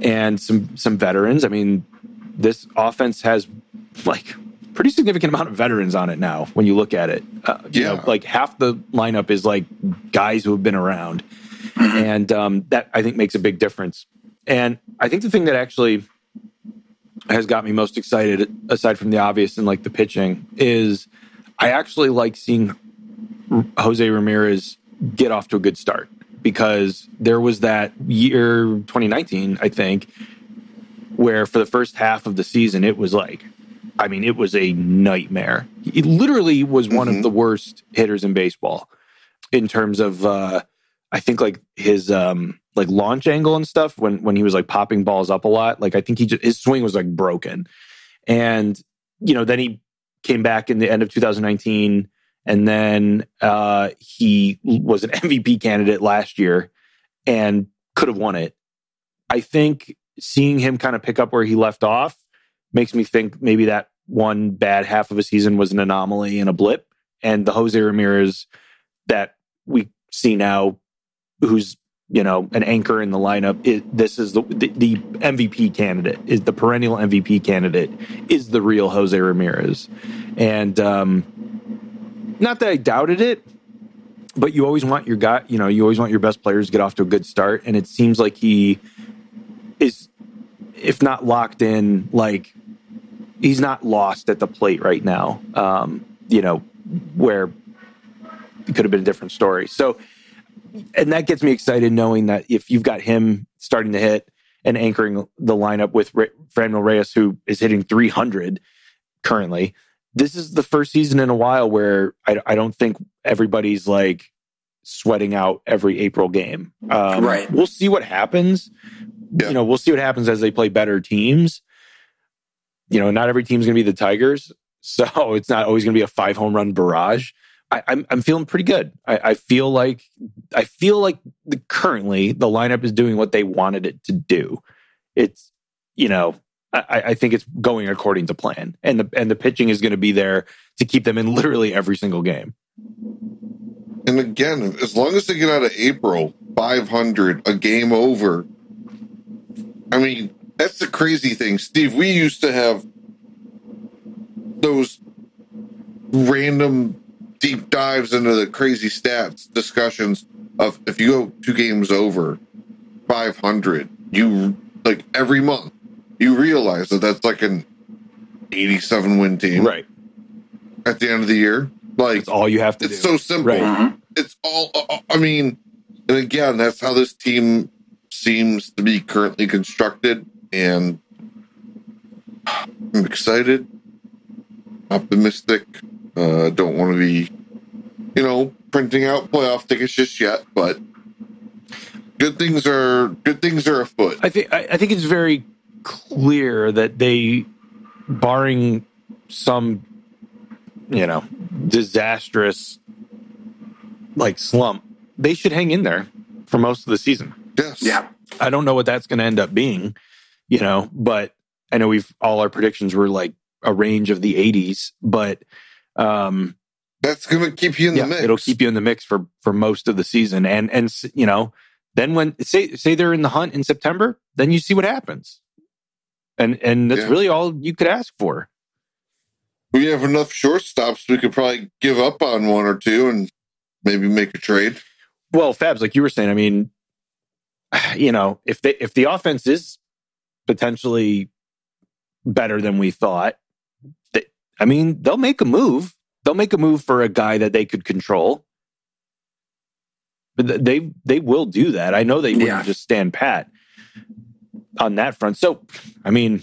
and some some veterans. I mean, this offense has like pretty significant amount of veterans on it now when you look at it. Uh, you know, Yeah. like half the lineup is like guys who have been around, and um, that I think makes a big difference. And I think the thing that actually has got me most excited, aside from the obvious and like the pitching, is I actually like seeing Jose Ramirez get off to a good start because there was that year 2019, I think, where for the first half of the season it was like I mean, it was a nightmare. He literally was one Mhm. of the worst hitters in baseball in terms of uh I think like his um like launch angle and stuff when when he was like popping balls up a lot. Like I think he just his swing was like broken. And you know, then he came back in the end of 2019 and then uh he was an MVP candidate last year and could have won it. I think seeing him kind of pick up where he left off makes me think maybe that one bad half of a season was an anomaly and a blip. And the Jose Ramirez that we see now, who's you know, an anchor in the lineup. This is the, the the MVP candidate is the perennial MVP candidate is the real Jose Ramirez, and um, not that I doubted it, but you always want your guy, you know, you always want your best players to get off to a good start, and it seems like he is, if not locked in, like he's not lost at the plate right now. Um, you know, where it could have been a different story. So, and that gets me excited knowing that if you've got him starting to hit and anchoring the lineup with Re- Franmil Reyes, who is hitting 300 currently, this is the first season in a while where I, I don't think everybody's like sweating out every April game. Um, Right. We'll see what happens. Yeah. You know, we'll see what happens as they play better teams. You know, not every team's going to be the Tigers, so it's not always going to be a five home run barrage. I, I'm I'm feeling pretty good. I, I feel like I feel like the, currently the lineup is doing what they wanted it to do. It's you know I, I think it's going according to plan, and the and the pitching is going to be there to keep them in literally every single game. And again, as long as they get out of April 500, a game over. I mean, that's the crazy thing, Steve. We used to have those random deep dives into the crazy stats discussions of if you go two games over 500, you like every month you realize that that's like an 87 win team Right, at the end of the year. Like that's all you have to it's do. so simple. Right. Mhm. It's all. uh, I mean, and again, that's how this team seems to be currently constructed, and I'm excited, optimistic. Uh, don't want to be, you know, printing out playoff tickets just yet, but good things are good things are afoot. I think I, I think it's very clear that they, barring some, you know, disastrous like slump, they should hang in there for most of the season. Yes. Yeah. I don't know what that's going to end up being, you know, but I know we've all our predictions were like a range of the 80s, but um That's gonna keep you in yeah, the mix. it'll keep you in the mix for for most of the season and and you know, then when say say they're in the hunt in September, then you see what happens. And and that's Yeah. really all you could ask for. we have enough shortstops. We could probably give up on one or two and maybe make a trade. Well, Fabs, like you were saying, I mean, you know, if they if the offense is potentially better than we thought, I mean, they'll make a move. They'll make a move for a guy that they could control. But they they will do that. I know they wouldn't Yeah. just stand pat on that front. So, I mean,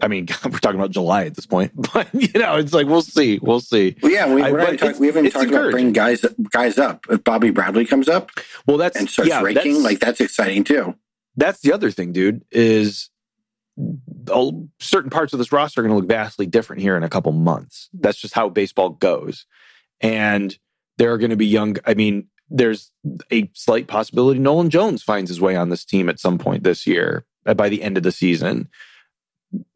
I mean, we're talking about July at this point, but you know, it's like we'll see, we'll see. Well, yeah, we, I- we're not talk, we haven't talked about bringing guys guys up. If Bobby Bradley comes up Well, that's and starts yeah, raking, that's- like that's exciting too. that's the other thing, dude, is certain parts of this roster are going to look vastly different here in a couple months. That's just how baseball goes. And there are going to be young, I mean, there's a slight possibility Nolan Jones finds his way on this team at some point this year uh, by the end of the season.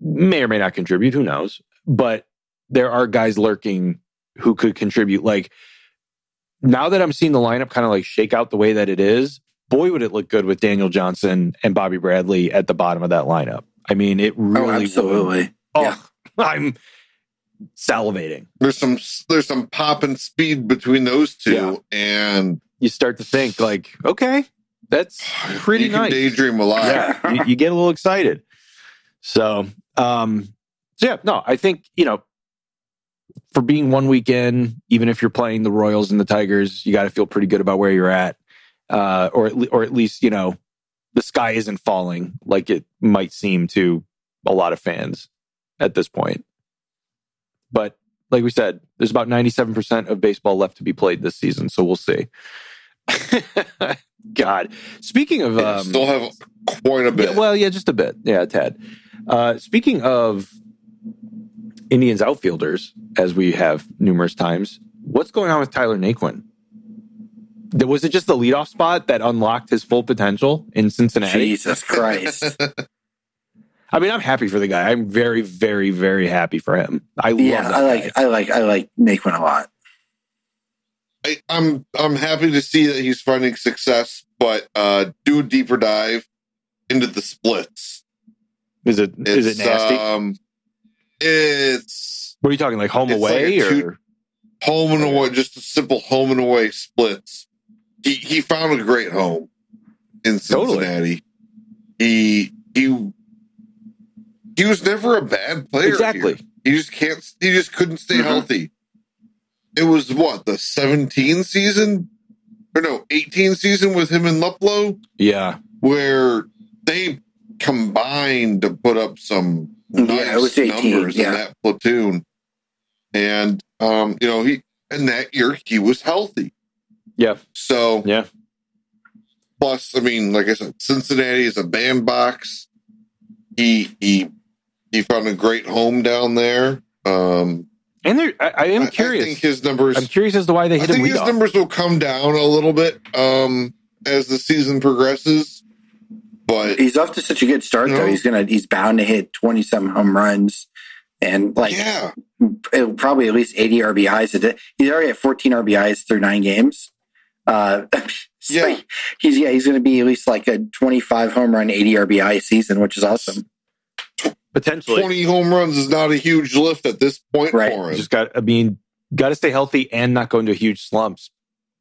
May or may not contribute, who knows? But there are guys lurking who could contribute. Like now that I'm seeing the lineup kind of like shake out the way that it is, boy, would it look good with Daniel Johnson and Bobby Bradley at the bottom of that lineup. I mean, it really oh, would. absolutely. Oh, Yeah. I'm salivating. There's some there's some pop and speed between those two, Yeah. and You start to think like, okay, that's pretty you nice. daydream a lot. yeah, you, you get a little excited. So, um, so yeah, no, I think you know, for being one weekend, even if you're playing the Royals and the Tigers, you got to feel pretty good about where you're at, uh, or at le- or at least you know, the sky isn't falling like it might seem to a lot of fans at this point. But like we said, there's about 97% of baseball left to be played this season, so we'll see. God, speaking of um, still have quite a bit. yeah, well, yeah, just a bit. Yeah, Tad. Uh, speaking of Indians outfielders, as we have numerous times, what's going on with Tyler Naquin? Th- Was it just the leadoff spot that unlocked his full potential in Cincinnati? Jesus Christ. I mean, I'm happy for the guy. I'm very, very, very happy for him. I love yeah, that I like guy. I like I like Naquin a lot. I, I'm I'm happy to see that he's finding success but uh, do a deeper dive into the splits. Is it is It's, it nasty? Um, it's what are you talking like home it's like away or two- home and away, just a simple home and away splits. He he found a great home in Cincinnati. Totally. Cincinnati. He he he was never a bad player. exactly? here. He just can't. He just couldn't stay Mhm. healthy. It was what the 17 season, or no, 18 season with him and Luplow, Yeah, where they combined to put up some Yeah, nice it was 18, numbers yeah. in that platoon. And um, you know, he and that year he was healthy. Yeah, So yeah. plus, I mean, like I said, Cincinnati is a bandbox. He he he found a great home down there. Um, And there, I, I am I- curious. I think his numbers. I'm curious as to why they I hit I think his leadoff. numbers will come down a little bit um, as the season progresses. But He's off to such a good start No. though. He's gonna he's bound to hit twenty some home runs and like yeah, it'll probably at least eighty RBIs. a day. He's already at fourteen RBIs through nine games. Uh, so Yeah. he's yeah he's gonna be at least like a twenty five home run, eighty RBI season, which is awesome. Potentially, twenty home runs is not a huge lift at this point Right. for him. just got. I mean, got to stay healthy and not go into huge slumps.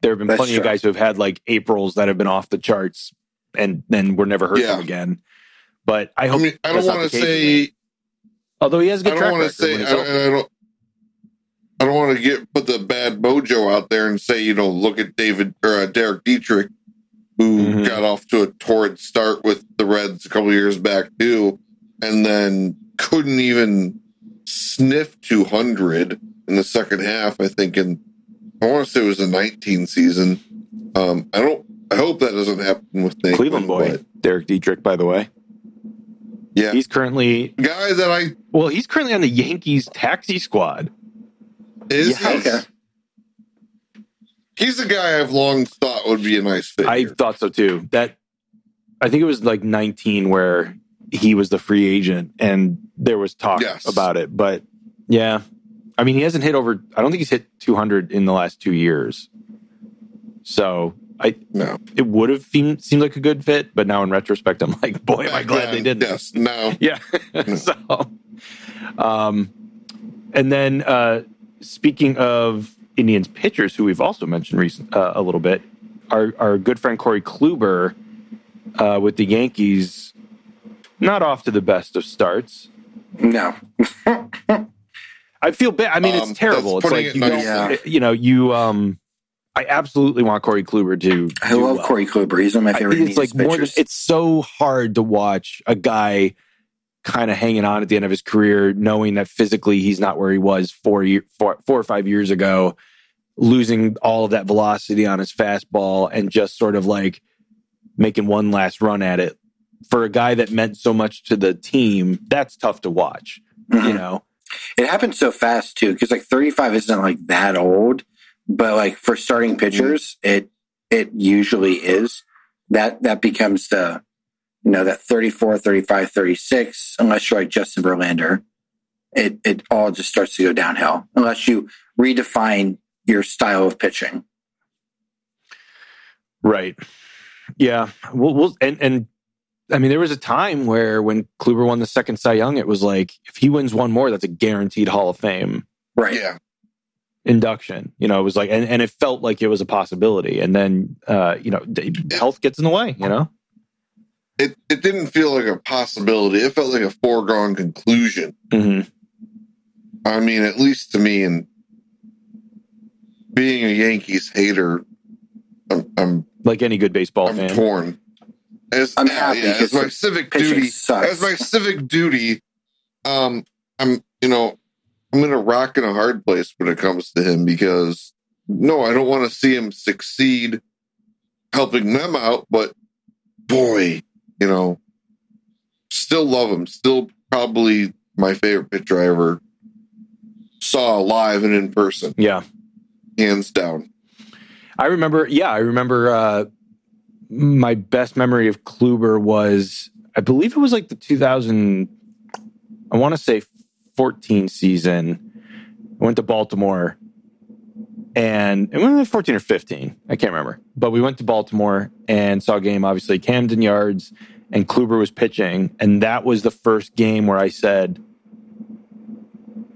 There have been That's plenty of guys who have had like Aprils that have been off the charts, and then were never heard Yeah. from again. But I I hope. mean, I don't want to say. although he has a I good I don't want to say. I, I don't. I don't want to get put the bad mojo out there and say you know look at David or uh, Derek Dietrich, who Mhm. got off to a torrid start with the Reds a couple years back too, and then couldn't even sniff 200 in the second half. I think in I want to say it was the 19 season. Um, I don't. I hope that doesn't happen with Nathan, Cleveland boy, but Derek Dietrich, by the way. Yeah. He's currently guy that I well, he's currently on the Yankees taxi squad. Is Yeah, he's, okay. he's a guy I've long thought would be a nice fit. I thought so too. That I think it was like 19 where he was the free agent and there was talk Yes. about it. But yeah, I mean, he hasn't hit over, I don't think he's hit 200 in the last two years. So I, no. it would have seemed, seemed like a good fit, but now in retrospect, I'm like, boy, am I Back glad they didn't. Yes. No. Yeah. so, um, and then uh, speaking of Indians pitchers, who we've also mentioned recent, uh, a little bit, our our good friend Corey Kluber uh, with the Yankees, not off to the best of starts. No, I feel bad. I mean, Um, it's terrible. It's like it you, don't- you know, you. Um, I absolutely want Corey Kluber to. I love well. Corey Kluber. He's one of my favorite. think it's like more than it's so hard to watch a guy kind of hanging on at the end of his career, knowing that physically he's not where he was four year four, four or five years ago, losing all of that velocity on his fastball and just sort of like making one last run at it. For a guy that meant so much to the team, that's tough to watch. You Mhm. know, It happened so fast too, because like 35 isn't like that old, but like for starting pitchers, it it usually is. That that becomes the you know that 34, 35, 36, unless you're like Justin Verlander, it it all just starts to go downhill unless you redefine your style of pitching. Right. Yeah. We'll, we'll and and I mean, there was a time where when Kluber won the second Cy Young, it was like if he wins one more, that's a guaranteed Hall of Fame Right. Yeah. induction. You know, it was like, and, and it felt like it was a possibility. And then, uh, you know, health gets in the way. You know. It it didn't feel like a possibility. It felt like a foregone conclusion. hmm I mean, at least to me, and being a Yankees hater, I'm I'm, Like any good baseball I'm fan. torn. As, I'm happy yeah, as my civic duty, sucks. as my civic duty, um, I'm you know I'm in a rock and a hard place when it comes to him because no, I don't want to see him succeed, helping them out. But boy, you know, still love him. Still probably my favorite pitcher I ever saw live and in person, Yeah. hands down. I remember, yeah, I remember uh, my best memory of Kluber was, I believe it was like the 2000, I want to say 14 season. I went to Baltimore and it was 14 or 15. I can't remember. But we went to Baltimore and saw a game, obviously, Camden Yards, and Kluber was pitching. And that was the first game where I said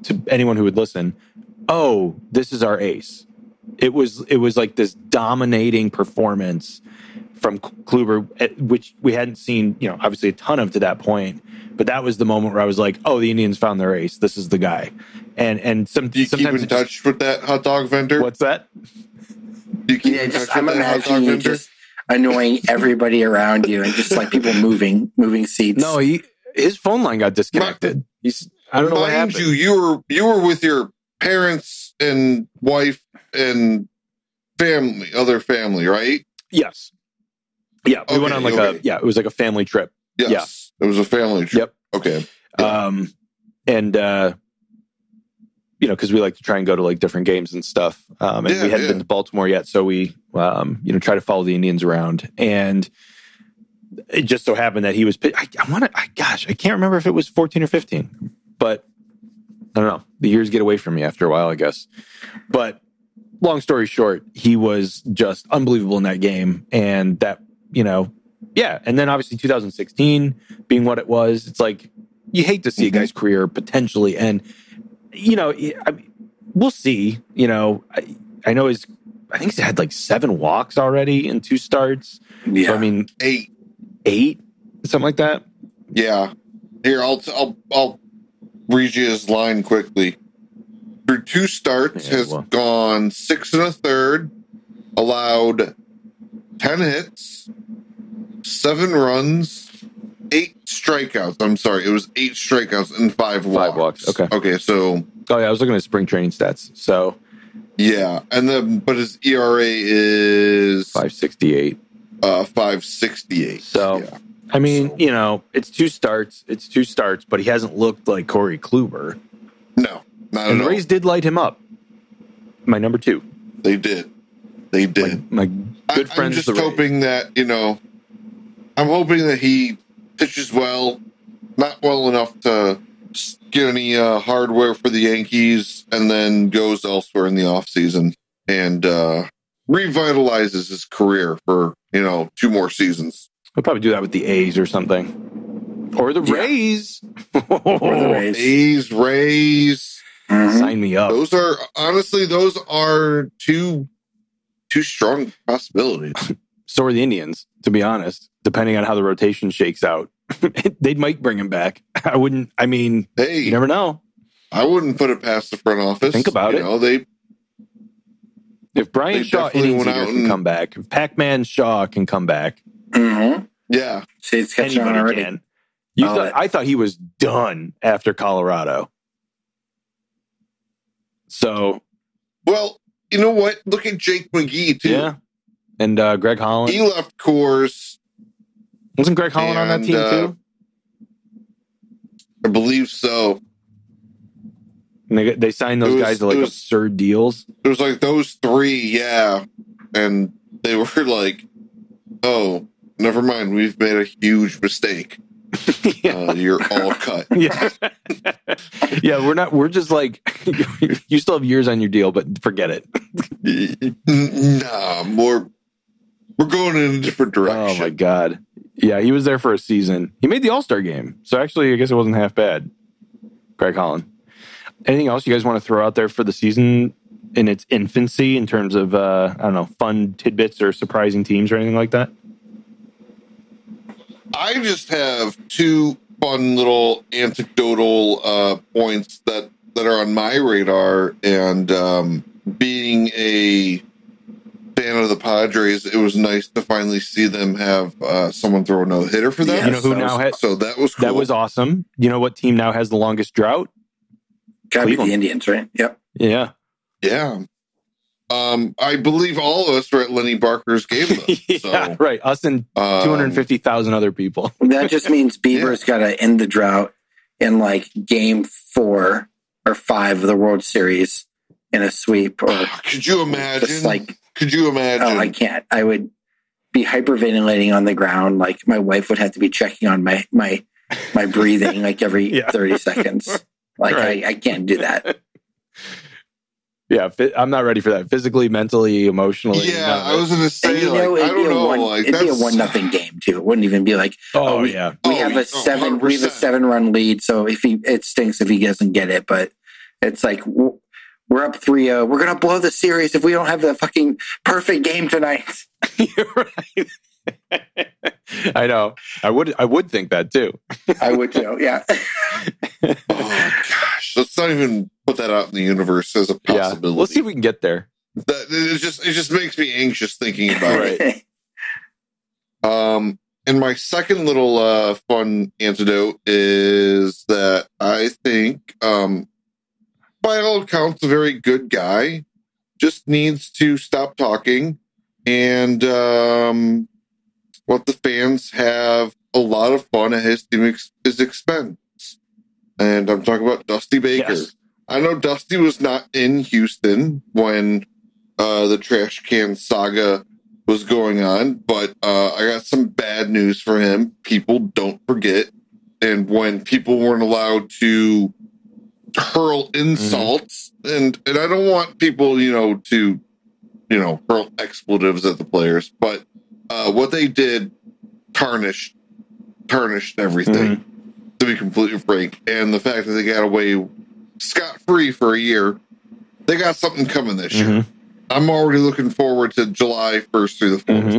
to anyone who would listen, Oh, this is our ace. It was it was like this dominating performance from Kluber, eh, which we hadn't seen, you know, obviously a ton of to that point. But that was the moment where I was like, "Oh, the Indians found their ace. This is the guy." And and some Do you keep in touch with that hot dog vendor? what's that? Do you keep Yeah, in just touch I'm with that hot dog vendor? just annoying everybody around you and just like people moving, moving seats. No, he his phone line got disconnected. He's I don't know what happened. you, you were you were with your parents and wife and family, other family, right? yes. Yeah, we went on like okay. a yeah, it was like a family trip. Yes. It was a family trip. Yep. Okay. Yeah. Um and uh you know, because we like to try and go to like different games and stuff. Um, and Yeah, we hadn't yeah. been to Baltimore yet, so we, um, you know, try to follow the Indians around. And it just so happened that he was. I, I want to. I, gosh, I can't remember if it was fourteen or fifteen, but I don't know. The years get away from me after a while, I guess. But long story short, he was just unbelievable in that game, and that you know, yeah. And then obviously 2016 being what it was, it's like you hate to see a Mhm. guy's career potentially end. You know, I we'll see. You know, I, I know he's, I think he's had like seven walks already in two starts. yeah. So I mean, Eight. eight, something like that. Yeah. Here, I'll I'll I'll read you his line quickly. Through two starts, Yeah, has well. gone six and a third, allowed ten hits, seven runs, eight strikeouts. I'm sorry, it was eight strikeouts and five walks. Five walks, okay. Okay, so Oh yeah, I was looking at spring training stats. So yeah, and then but his ERA is five sixty eight. uh five sixty eight. So- yeah. I mean, So- you know, it's two starts. It's two starts, but he hasn't looked like Corey Kluber. no, not And at the all. Rays did light him up. My number two. They did. They did. My, my good I, friends, I'm just the Rays. hoping that you know, I'm hoping that he pitches well, not well enough to get any uh, hardware for the Yankees, and then goes elsewhere in the offseason and uh, revitalizes his career for you know two more seasons. We'll probably do that with the A's or something, or the Yeah. Rays. Or the Rays. A's, Rays, Mhm. Sign me up. those are honestly those are two two strong possibilities. So are the Indians, to be honest. Depending on how the rotation shakes out, they might bring him back. I wouldn't. I mean, Hey, you never know. I wouldn't put it past the front office. Think about you it. Know, they If Brian They Shaw definitely innings went eater out can and- come back, if Pac-Man Shaw can come back, Mhm. yeah. See, it's catching on anybody already. can. You Oh, thought, that- I thought he was done after Colorado. So Well, you know what? Look at Jake McGee too. yeah, and uh, Greg Holland He left Coors, wasn't Greg Holland on that and, team uh, too. I believe so. And they they signed those was- guys to like was- absurd deals. It was like those three, yeah. And they were like, oh, never mind. We've made a huge mistake. yeah. Uh, you're all cut. yeah. yeah, we're not. We're just like you still have years on your deal, but forget it. nah, more. We're going in a different direction. Oh my god. Yeah, he was there for a season. He made the All Star game, so actually, I guess it wasn't half bad. Greg Holland. Anything else you guys want to throw out there for the season in its infancy in terms of uh, I don't know fun tidbits or surprising teams or anything like that? I just have two fun little anecdotal uh, points that that are on my radar, and um, being a fan of the Padres, it was nice to finally see them have uh, someone throw a no hitter for them. Yes, you know who that now was- has So that was cool. that was awesome. You know what team now has the longest drought? Gotta be Cleveland. the Indians, right? Yep. Yeah, yeah. Um, I believe all of us were at Lenny Barker's game. Though, yeah, so, right. Us and um, two hundred fifty thousand other people. That just means Bieber's got to end the drought in like game four or five of the World Series in a sweep or Could you imagine? just like, could you imagine? oh, I can't. I would be hyperventilating on the ground. Like my wife would have to be checking on my, my, my breathing like every Yeah. 30 seconds. Like Right. I, I can't do that. Yeah, I'm not ready for that. Physically, mentally, emotionally. Yeah, none of I was gonna And say you like know, I it'd be don't a know, one, like it'd be a one nothing game too. It wouldn't even be like Oh, oh we- yeah. we Oh, have a seven, we have a seven run lead. So if he, it stinks if he doesn't get it, but it's like w- we're up 3-0. We're gonna blow the series if we don't have the fucking perfect game tonight. You're right. I know. I would. I would think that too. I would too. Yeah. oh gosh, let's not even put that out in the universe as a Yeah. possibility. Let's see if we can get there. That, it just it just makes me anxious thinking about it. Right. Um, and my second little uh, fun antidote is that I think, um, by all accounts, a very good guy. Just needs to stop talking and um, let the fans have a lot of fun at his team ex- his expense. And I'm talking about Dusty Baker. Yes. I know Dusty was not in Houston when uh, the trash can saga was going on, but uh, I got some bad news for him. People don't forget. And when people weren't allowed to hurl insults, and, and I don't want people, you know, to, you know, hurl expletives at the players, but uh, what they did tarnished, tarnished everything, to be completely frank. And the fact that they got away scot free for a year, they got something coming this year. Mhm. I'm already looking forward to July 1st through the 4th.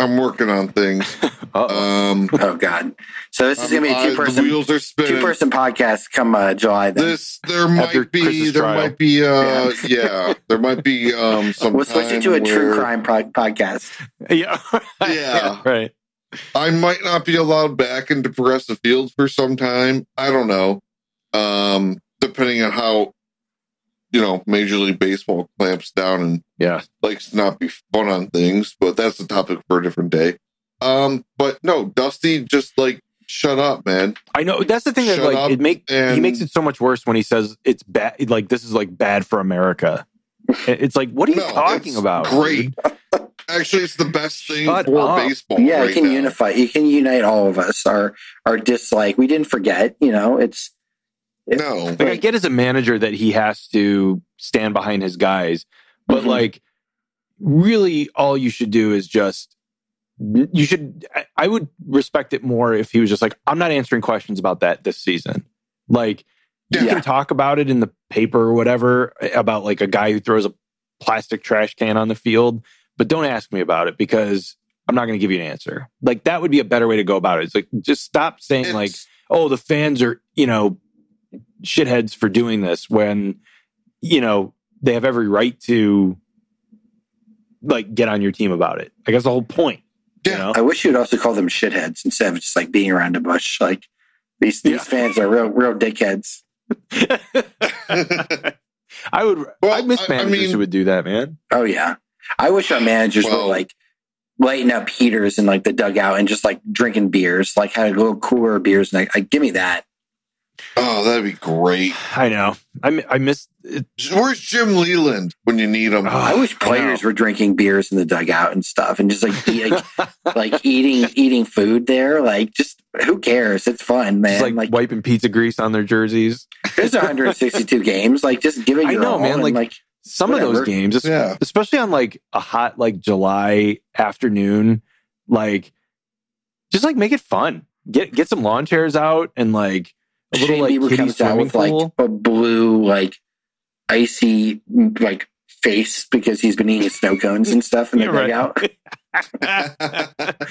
I'm working on things. Uh-oh. Um, oh God. So this is gonna be a two person. wheels are Two person podcast come uh, July. Then This there After might be Chris's there trial. might be uh yeah there might be um some we'll switch it to a time true crime pro- podcast. yeah. Yeah. Right. I might not be allowed back into Progressive Fields for some time. I don't know. Um depending on how you know Major League Baseball clamps down and Yeah. likes to not be fun on things, but that's a topic for a different day. Um, but no, Dusty, just like shut up, man. I know that's the thing that like it make he makes it so much worse when he says it's bad. Like this is like bad for America. It's like what are you No, talking it's about? Great. Actually, it's the best thing Shut for up. baseball. yeah, right it can now. unify. You can unite all of us. Our our dislike. We didn't forget. You know, it's No, Like I get as a manager that he has to stand behind his guys, but Mhm. like really all you should do is just you should I- would respect it more if he was just like I'm not answering questions about that this season. Like you Yeah. can talk about it in the paper or whatever about like a guy who throws a plastic trash can on the field, but don't ask me about it because I'm not going to give you an answer. Like that would be a better way to go about it. It's like just stop saying like oh, the fans are, you know, shitheads for doing this when, you know, they have every right to like get on your team about it. I guess the whole point. Yeah. You know? I wish you'd also call them shitheads instead of just like being around a bush. Like these these Yeah. fans are real real dickheads. I would Well, I miss I- I managers mean- who would do that, man. Oh yeah. I wish our managers Well- were like lighting up heaters in like the dugout and just like drinking beers, like had a little cooler beers and like, like give me that. Oh, that'd be great. I know. I mi- I miss it. Where's Jim Leyland when you need him? Oh, I wish players know. were drinking beers in the dugout and stuff and just like eat, like, like eating eating food there. Like just who cares? It's fun, man. Just like, like wiping pizza grease on their jerseys. there's 162 games. Like just give it I your know, man, like- like Some of those games, Yeah. especially on like a hot like July afternoon, like just like make it fun. Get get some lawn chairs out and like a little Shane like Bieber comes out swimming with like a blue, like icy, like face because he's been eating snow cones and stuff in the Yeah, right. dugout.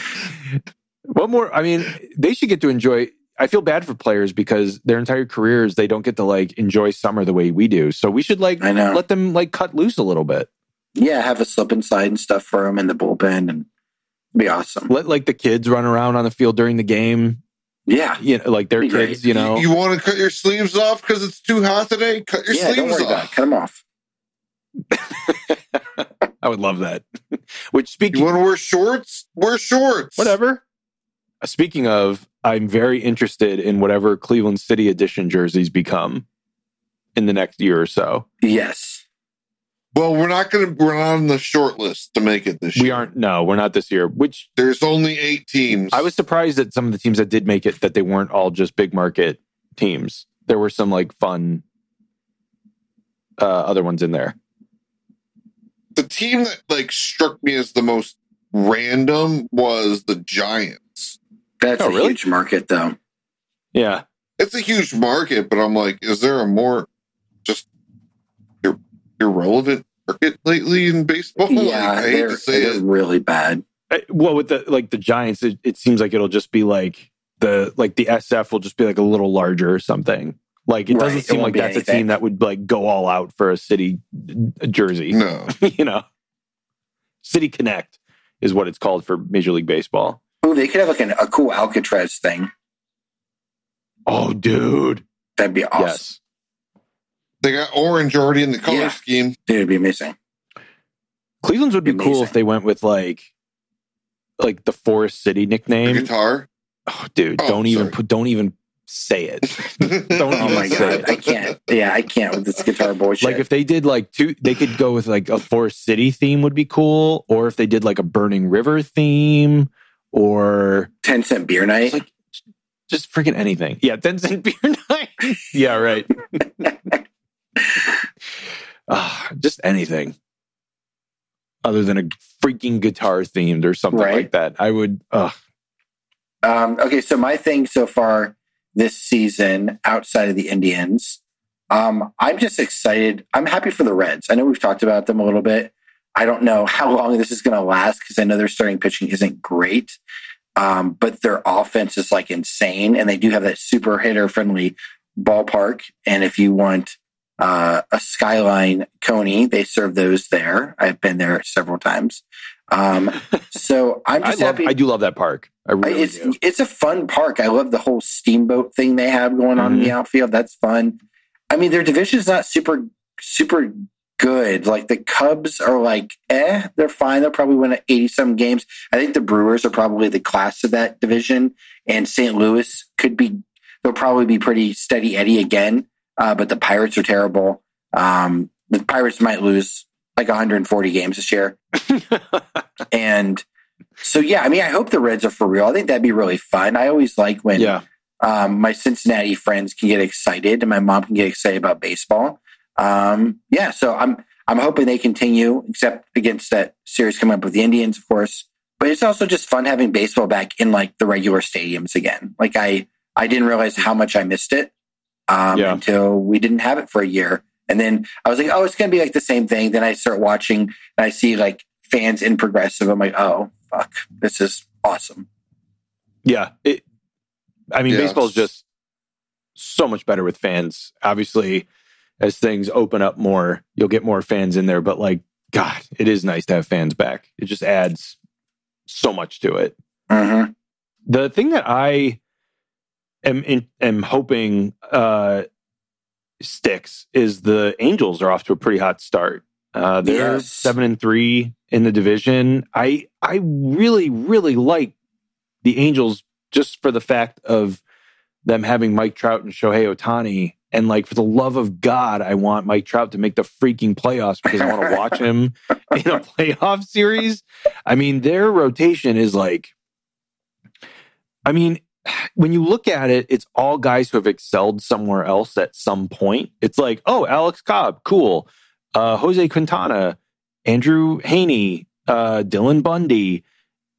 what more? I mean, they should get to enjoy. I feel bad for players because their entire careers they don't get to like enjoy summer the way we do. So we should like I know. let them like cut loose a little bit. Yeah, have a slip inside and stuff for them in the bullpen, and be awesome. Let like the kids run around on the field during the game. Yeah, You know, like their Be kids. You know, You want to cut your sleeves off because it's too hot today? Cut your yeah. Don't sleeves worry about it. off. Cut him off. I would love that. Which speaking You want to wear shorts? Wear shorts. whatever. Uh, Speaking of, I'm very interested in whatever Cleveland City edition jerseys become in the next year or so. Yes. Well, we're not going to. We're not on the short list to make it this year. We aren't. No, we're not this year. Which There's only eight teams. I was surprised that some of the teams that did make it that they weren't all just big market teams. There were some like fun uh, other ones in there. The team that like struck me as the most random was the Giants. That's Oh, a really? huge market, though. Yeah, It's a huge market, but I'm like, is there a more just ir- irrelevant market lately in baseball? Like, yeah, I hate to say they're it. really bad. Uh, well, with the like the Giants, it, it seems like it'll just be like the like the SF will just be like a little larger or something. Like it doesn't it seem won't like be that's a team that would like go all out for a city jersey. No. you know, City Connect is what it's called for Major League Baseball. Oh, they could have like an, a cool Alcatraz thing. Oh, dude, That'd be awesome. yes. They got orange already in the color Yeah. scheme. Dude, it'd be amazing. Cleveland's would be cool if they went with like like the Forest City The nickname. guitar. Oh, dude, Oh, don't even put, don't even say it. Don't Oh even my say god, it. I can't. Yeah, I can't with this guitar bullshit. Like if they did like two, they could go with like a Forest City theme would be cool, or if they did like a Burning River theme, or ten cent beer night. Like just freaking anything. Yeah, ten cent beer night. yeah, right. Ah, just anything other than a freaking guitar themed or something Right. like that. I would. Uh, Um, okay, so my thing so far this season, outside of the Indians, um, I'm just excited. I'm happy for the Reds. I know we've talked about them a little bit. I don't know how long this is going to last because I know their starting pitching isn't great, um, but their offense is like insane, and they do have that super hitter friendly ballpark. And if you want uh, a skyline coney, they serve those there. I've been there several times. Um, so I'm I just love. I do love that park. I really it's do. it's a fun park. I love the whole steamboat thing they have going on in the outfield. That's fun. I mean, their division is not super super good. Like the Cubs are like, eh, they're fine. They'll probably win eighty some games. I think the Brewers are probably the class of that division, and St. Louis could be. They'll probably be pretty steady Eddie again. Uh, but the Pirates are terrible. Um, the Pirates might lose like 140 games this year. And so, yeah, I mean, I hope the Reds are for real. I think that'd be really fun. I always like when yeah. um, my Cincinnati friends can get excited and my mom can get excited about baseball. Um, yeah, so I'm I'm hoping they continue, except against that series coming up with the Indians, of course. But it's also just fun having baseball back in like the regular stadiums again. Like I I didn't realize how much I missed it um, Yeah. until we didn't have it for a year. And then I was like, oh, it's going to be like the same thing. Then I start watching and I see like fans in progressive. I'm like, oh, fuck, this is awesome. Yeah. It, I mean, Yeah. baseball is just so much better with fans. Obviously, as things open up more, you'll get more fans in there. But like, God, it is nice to have fans back. It just adds so much to it. hmm The thing that I am in, am hoping uh, sticks is the Angels are off to a pretty hot start. Uh, they're Yes. seven and three in the division. I I really really like the Angels just for the fact of them having Mike Trout and Shohei Ohtani. And like for the love of God, I want Mike Trout to make the freaking playoffs because I want to watch him in a playoff series. I mean, their rotation is like, I mean, when you look at it, it's all guys who have excelled somewhere else at some point. It's like, oh, Alex Cobb, cool. Uh, Jose Quintana, Andrew Heaney, uh, Dylan Bundy.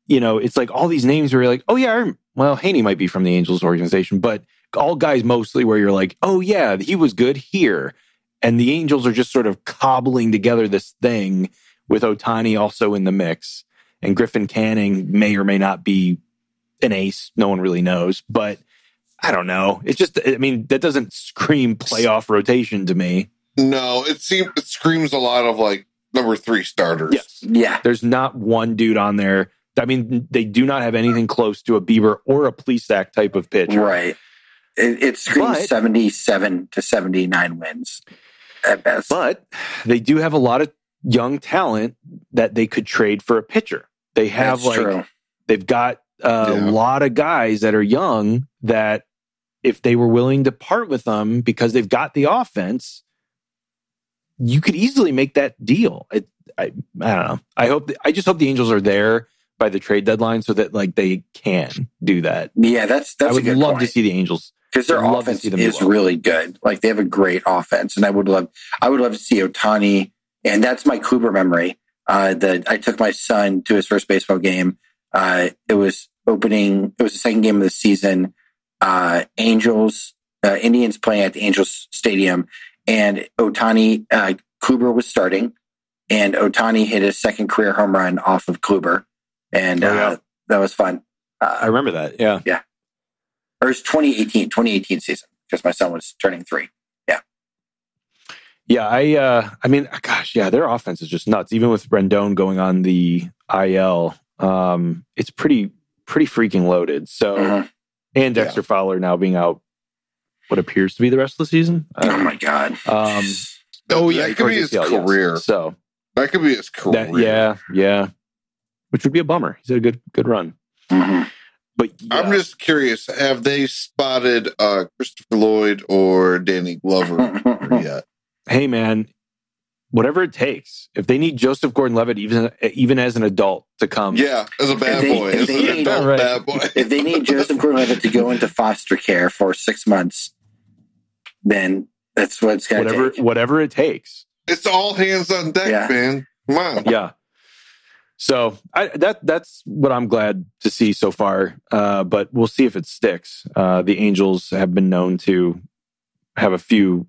You know, it's like all these names where you're like, oh, yeah, well, Heaney might be from the Angels organization, but all guys mostly where you're like, oh, yeah, he was good here. And the Angels are just sort of cobbling together this thing with Ohtani also in the mix. And Griffin Canning may or may not be an ace. No one really knows. But I don't know. It's just, I mean, that doesn't scream playoff rotation to me. No, it seems it screams a lot of like number three starters. Yes. Yeah. There's not one dude on there. I mean, they do not have anything close to a Bieber or a Plesac type of pitch. Right. It, it screams But- 77 to 79 wins at best. But they do have a lot of young talent that they could trade for a pitcher. They have That's like true. they've got a Yeah. lot of guys that are young that if they were willing to part with them because they've got the offense, you could easily make that deal. It, I, I don't know. I hope I just hope the Angels are there by the trade deadline so that like they can do that. Yeah, that's that's I would a love point. to see the Angels because their I'd love to offense see them do is well. really good. Like they have a great offense, and I would love, I would love to see Ohtani, and that's my Kluber memory. Uh, that I took my son to his first baseball game. Uh, it was opening. It was the second game of the season. Uh, Angels, uh, Indians playing at the Angels Stadium, and Ohtani, uh, Kluber was starting, and Ohtani hit his second career home run off of Kluber, and Oh, yeah. uh, that was fun. Uh, I remember that. Yeah. Yeah. Or it's 2018, 2018 season because my son was turning three. Yeah, Yeah, I uh I mean, gosh, yeah, their offense is just nuts. Even with Rendon going on the IL, um, it's pretty pretty freaking loaded. So Mhm. and Dexter Fowler now being out what appears to be the rest of the season. Oh Uh, my god! um oh yeah, yeah, that could be his ACL, yes. career. So That could be his career. that yeah, yeah. Which would be a bummer. He's had a good good run. Mhm. But I'm just curious. Have they spotted uh, Christopher Lloyd or Danny Glover yet? hey man, whatever it takes. If they need Joseph Gordon-Levitt even even as an adult to come, Yeah, as a bad they- boy, if as they an need- adult Right. bad boy. if they need Joseph Gordon-Levitt to go into foster care for six months, then that's what it's going to whatever take. whatever it takes. It's all hands on deck, Yeah. man. Come on. yeah. So I, that that's what I'm glad to see so far. Uh, but we'll see if it sticks. Uh, the Angels have been known to have a few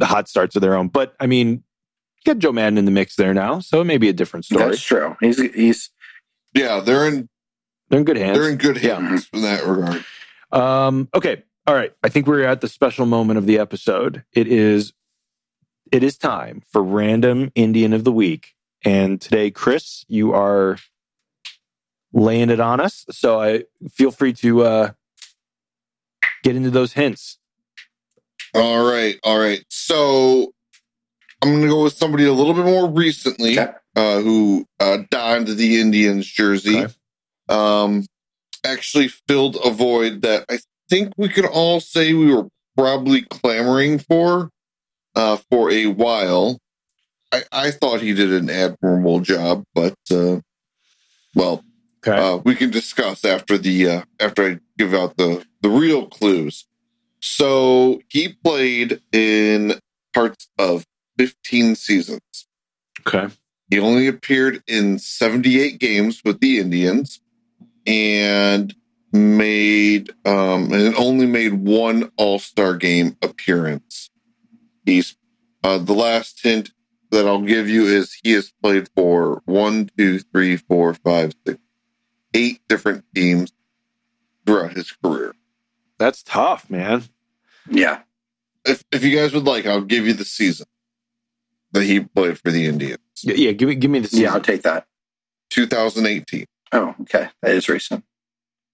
hot starts of their own, but I mean, you got Joe Maddon in the mix there now, so it may be a different story. That's true. He's he's Yeah, they're in They're in good hands. they're in good Yeah. hands in that regard. Um, okay. All right. I think we're at the special moment of the episode. It is it is time for random Indian of the week. And today, Chris, you are laying it on us. So I feel free to uh get into those hints. All right, all right. So I'm gonna go with somebody a little bit more recently. Okay. uh, who uh, donned the Indians jersey, Okay. um, actually filled a void that I think we could all say we were probably clamoring for uh, for a while. I, I thought he did an admirable job, but uh, well, Okay. uh, we can discuss after the uh, after I give out the the real clues. So he played in parts of 15 seasons. okay. He only appeared in 78 games with the Indians and made um and only made one all-star game appearance. He's uh the last hint that I'll give you is he has played for one, two, three, four, five, six, eight different teams throughout his career. That's tough, man. yeah. If if you guys would like, I'll give you the season that he played for the Indians. Yeah, yeah give me give me the season. Yeah, I'll take that. 2018. Oh, okay. That is recent.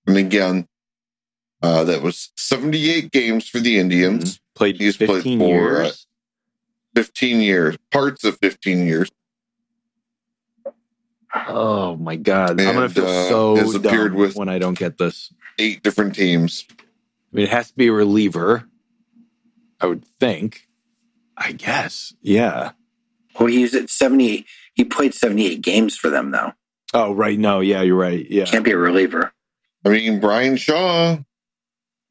And again, uh, that was 78 games for the Indians, played He's played for, years. 15 years, parts of 15 years. oh my god. I'm gonna and, feel uh, so has appeared dumb with- when I don't get this. Eight different teams. I mean, it has to be a reliever. I would think. I guess. Yeah. Well, he's at 70. He played 78 games for them, though. Oh, right. No. Yeah, you're right. Yeah. Can't be a reliever. I mean, Bryan Shaw.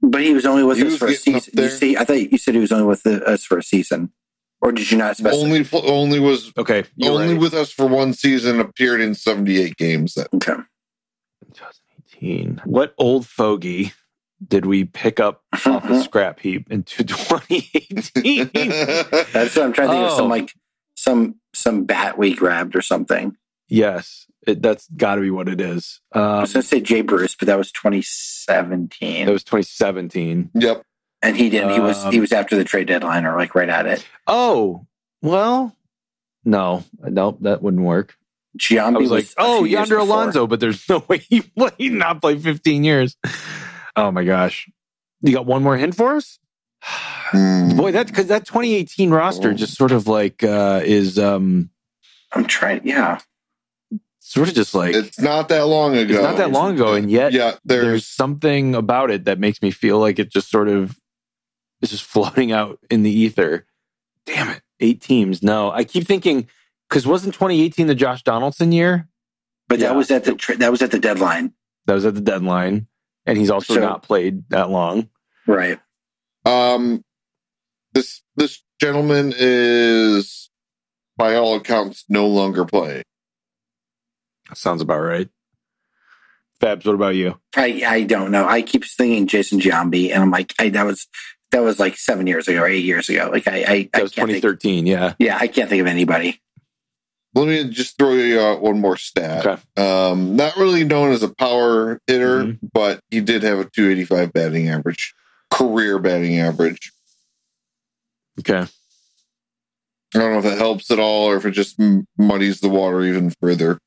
But he was only with He us for a season. You see, I thought you said he was only with the, us for a season, or did you not specify? Only only was Okay. You're only right. with us for one season. Appeared in 78 games. That Okay. 2018. What old fogey did we pick up off the scrap heap into 2018? That's what I'm trying to think of. Oh. Some like some some bat we grabbed or something. yes. It, that's got to be what it is. I Um, was going to say Jay Bruce, but that was 2017, that was 2017. yep. and he didn't. He was Um, he was after the trade deadline or like right at it. Oh, well, no. Nope. That wouldn't work. Giambi I was like, a oh, few years Yonder before. Alonso, but there's no way he played he not play 15 years. Oh my gosh. You got one more hint for us? Hmm. Boy, that because that 2018 roster just sort of like uh is um I'm trying. Yeah, sort of just like it's, It's not that long ago. not that long ago, and yet Yeah, there's, there's something about it that makes me feel like it just sort of is just floating out in the ether. Damn it, eight teams. No, I keep thinking because wasn't 2018 the Josh Donaldson year? but Yeah. that was at the tra- that was at the deadline, That was at the deadline, and he's also So- not played that long. right? Um, this this gentleman is, by all accounts, no longer playing. Sounds about right. Fabs, what about you? I, I don't know. I keep thinking Jason Giambi, and I'm like, I, that was that was like seven years ago or eight years ago. Like I, I, That I was can't think. 2013. Yeah. Yeah, I can't think of anybody. Let me just throw you out one more stat. Okay. Um, not really known as a power hitter, Mhm. but he did have a 285 batting average, career batting average. Okay. I don't know if that helps at all or if it just muddies the water even further.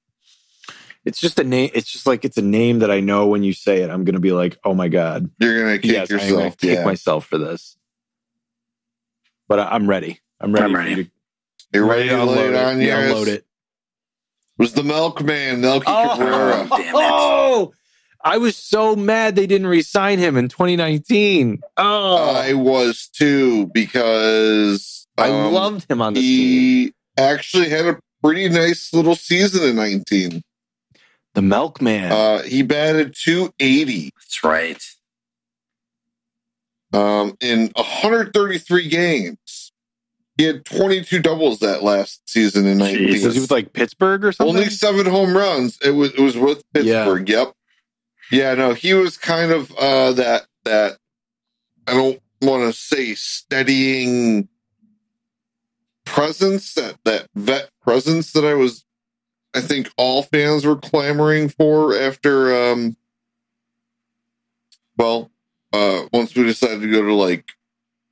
It's just a name. It's just like it's a name that I know when you say it, I'm going to be like, oh my god, You're gonna kick yes, I'm going yourself. to kick myself for this. But I, I'm ready. I'm ready. I'm ready. you to- You're ready to lay it on it. yours? Unload it. Was the milkman, Melky Oh. Cabrera. Damn it. Oh, I was so mad they didn't re-sign him in 2019. Oh, I was too because I um, loved him on this team. he actually had a pretty nice little season in 19. The Milkman. Uh, he batted 280 That's right. um, in 133 games. He had 22 doubles that last season in 19. Jesus. was he with like Pittsburgh or something? Only seven home runs. It was it was with Yeah. Pittsburgh. Yep. Yeah, no, he was kind of uh that that I don't want to say steadying presence, that that vet presence that I was I think all fans were clamoring for after um well, uh once we decided to go to like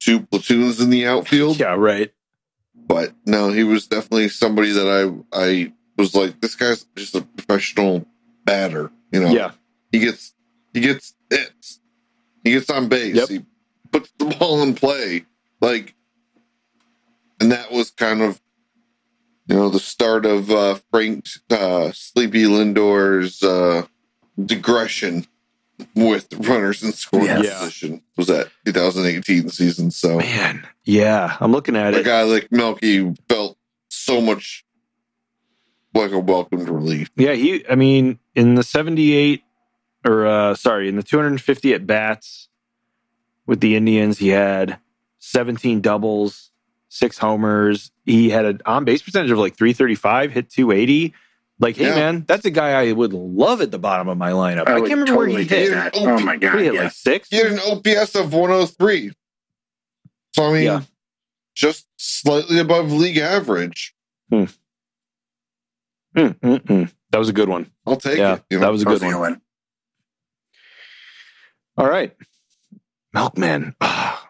two platoons in the outfield yeah, right. but no, he was definitely somebody that I I was like, this guy's just a professional batter. You know, Yeah, he gets he gets hits, he gets on base, Yep. he puts the ball in play, like, and that was kind of you know the start of uh, Frank uh, Sleepy Lindor's uh, digression with runners in scoring Yes. position was that 2018 season. So man. Yeah, I'm looking at a it. A guy like Melky felt so much like a welcomed relief. Yeah, he. I mean, in the 78 or uh sorry, in the 250 at bats with the Indians, he had 17 doubles, six homers. He had an on base percentage of like 335, hit 280. Like, hey Yeah. man, that's a guy I would love at the bottom of my lineup. I, I, can't remember totally where he hit. that. Oh, my god! he hit Yeah. like six. He had an OPS of 103. So I mean, Yeah. just slightly above league average. Mm, mm, mm. That was a good one. I'll take it. You know? that was a good one. Good one. All right, Milkman. Ah,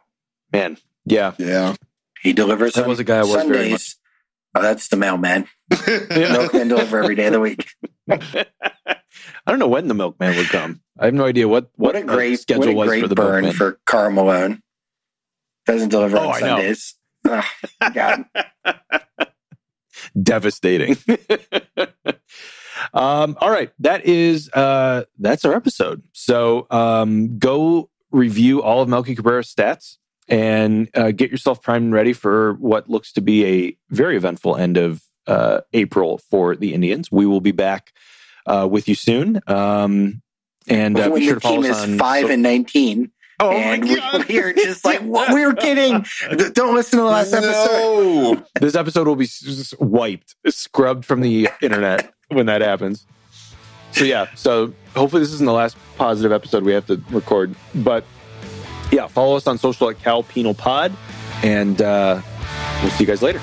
man, yeah, yeah. He delivers. that was a guy I was Sundays. very much. Oh, that's the mailman. Yeah. Milkman deliver every day of the week. I don't know when the milkman would come. I have no idea what What, what, a the great, schedule what a was great for the burn milkman. for Karl Malone. Doesn't deliver Oh, on I know. Sundays. Oh, God. Devastating. Um, all right, that is uh, that's our episode. So um, go review all of Melky Cabrera's stats and uh, get yourself primed and ready for what looks to be a very eventful end of uh, April for the Indians. We will be back uh, with you soon. Um, and uh, when be sure the to follow team is on five so- and nineteen, Oh and my we- God. we're just like, what? we were kidding. Don't listen to the last episode. No. this episode will be wiped, scrubbed from the internet when that happens. So yeah, so hopefully this isn't the last positive episode we have to record. But yeah, follow us on social at Cal Penal Pod, and uh, we'll see you guys later.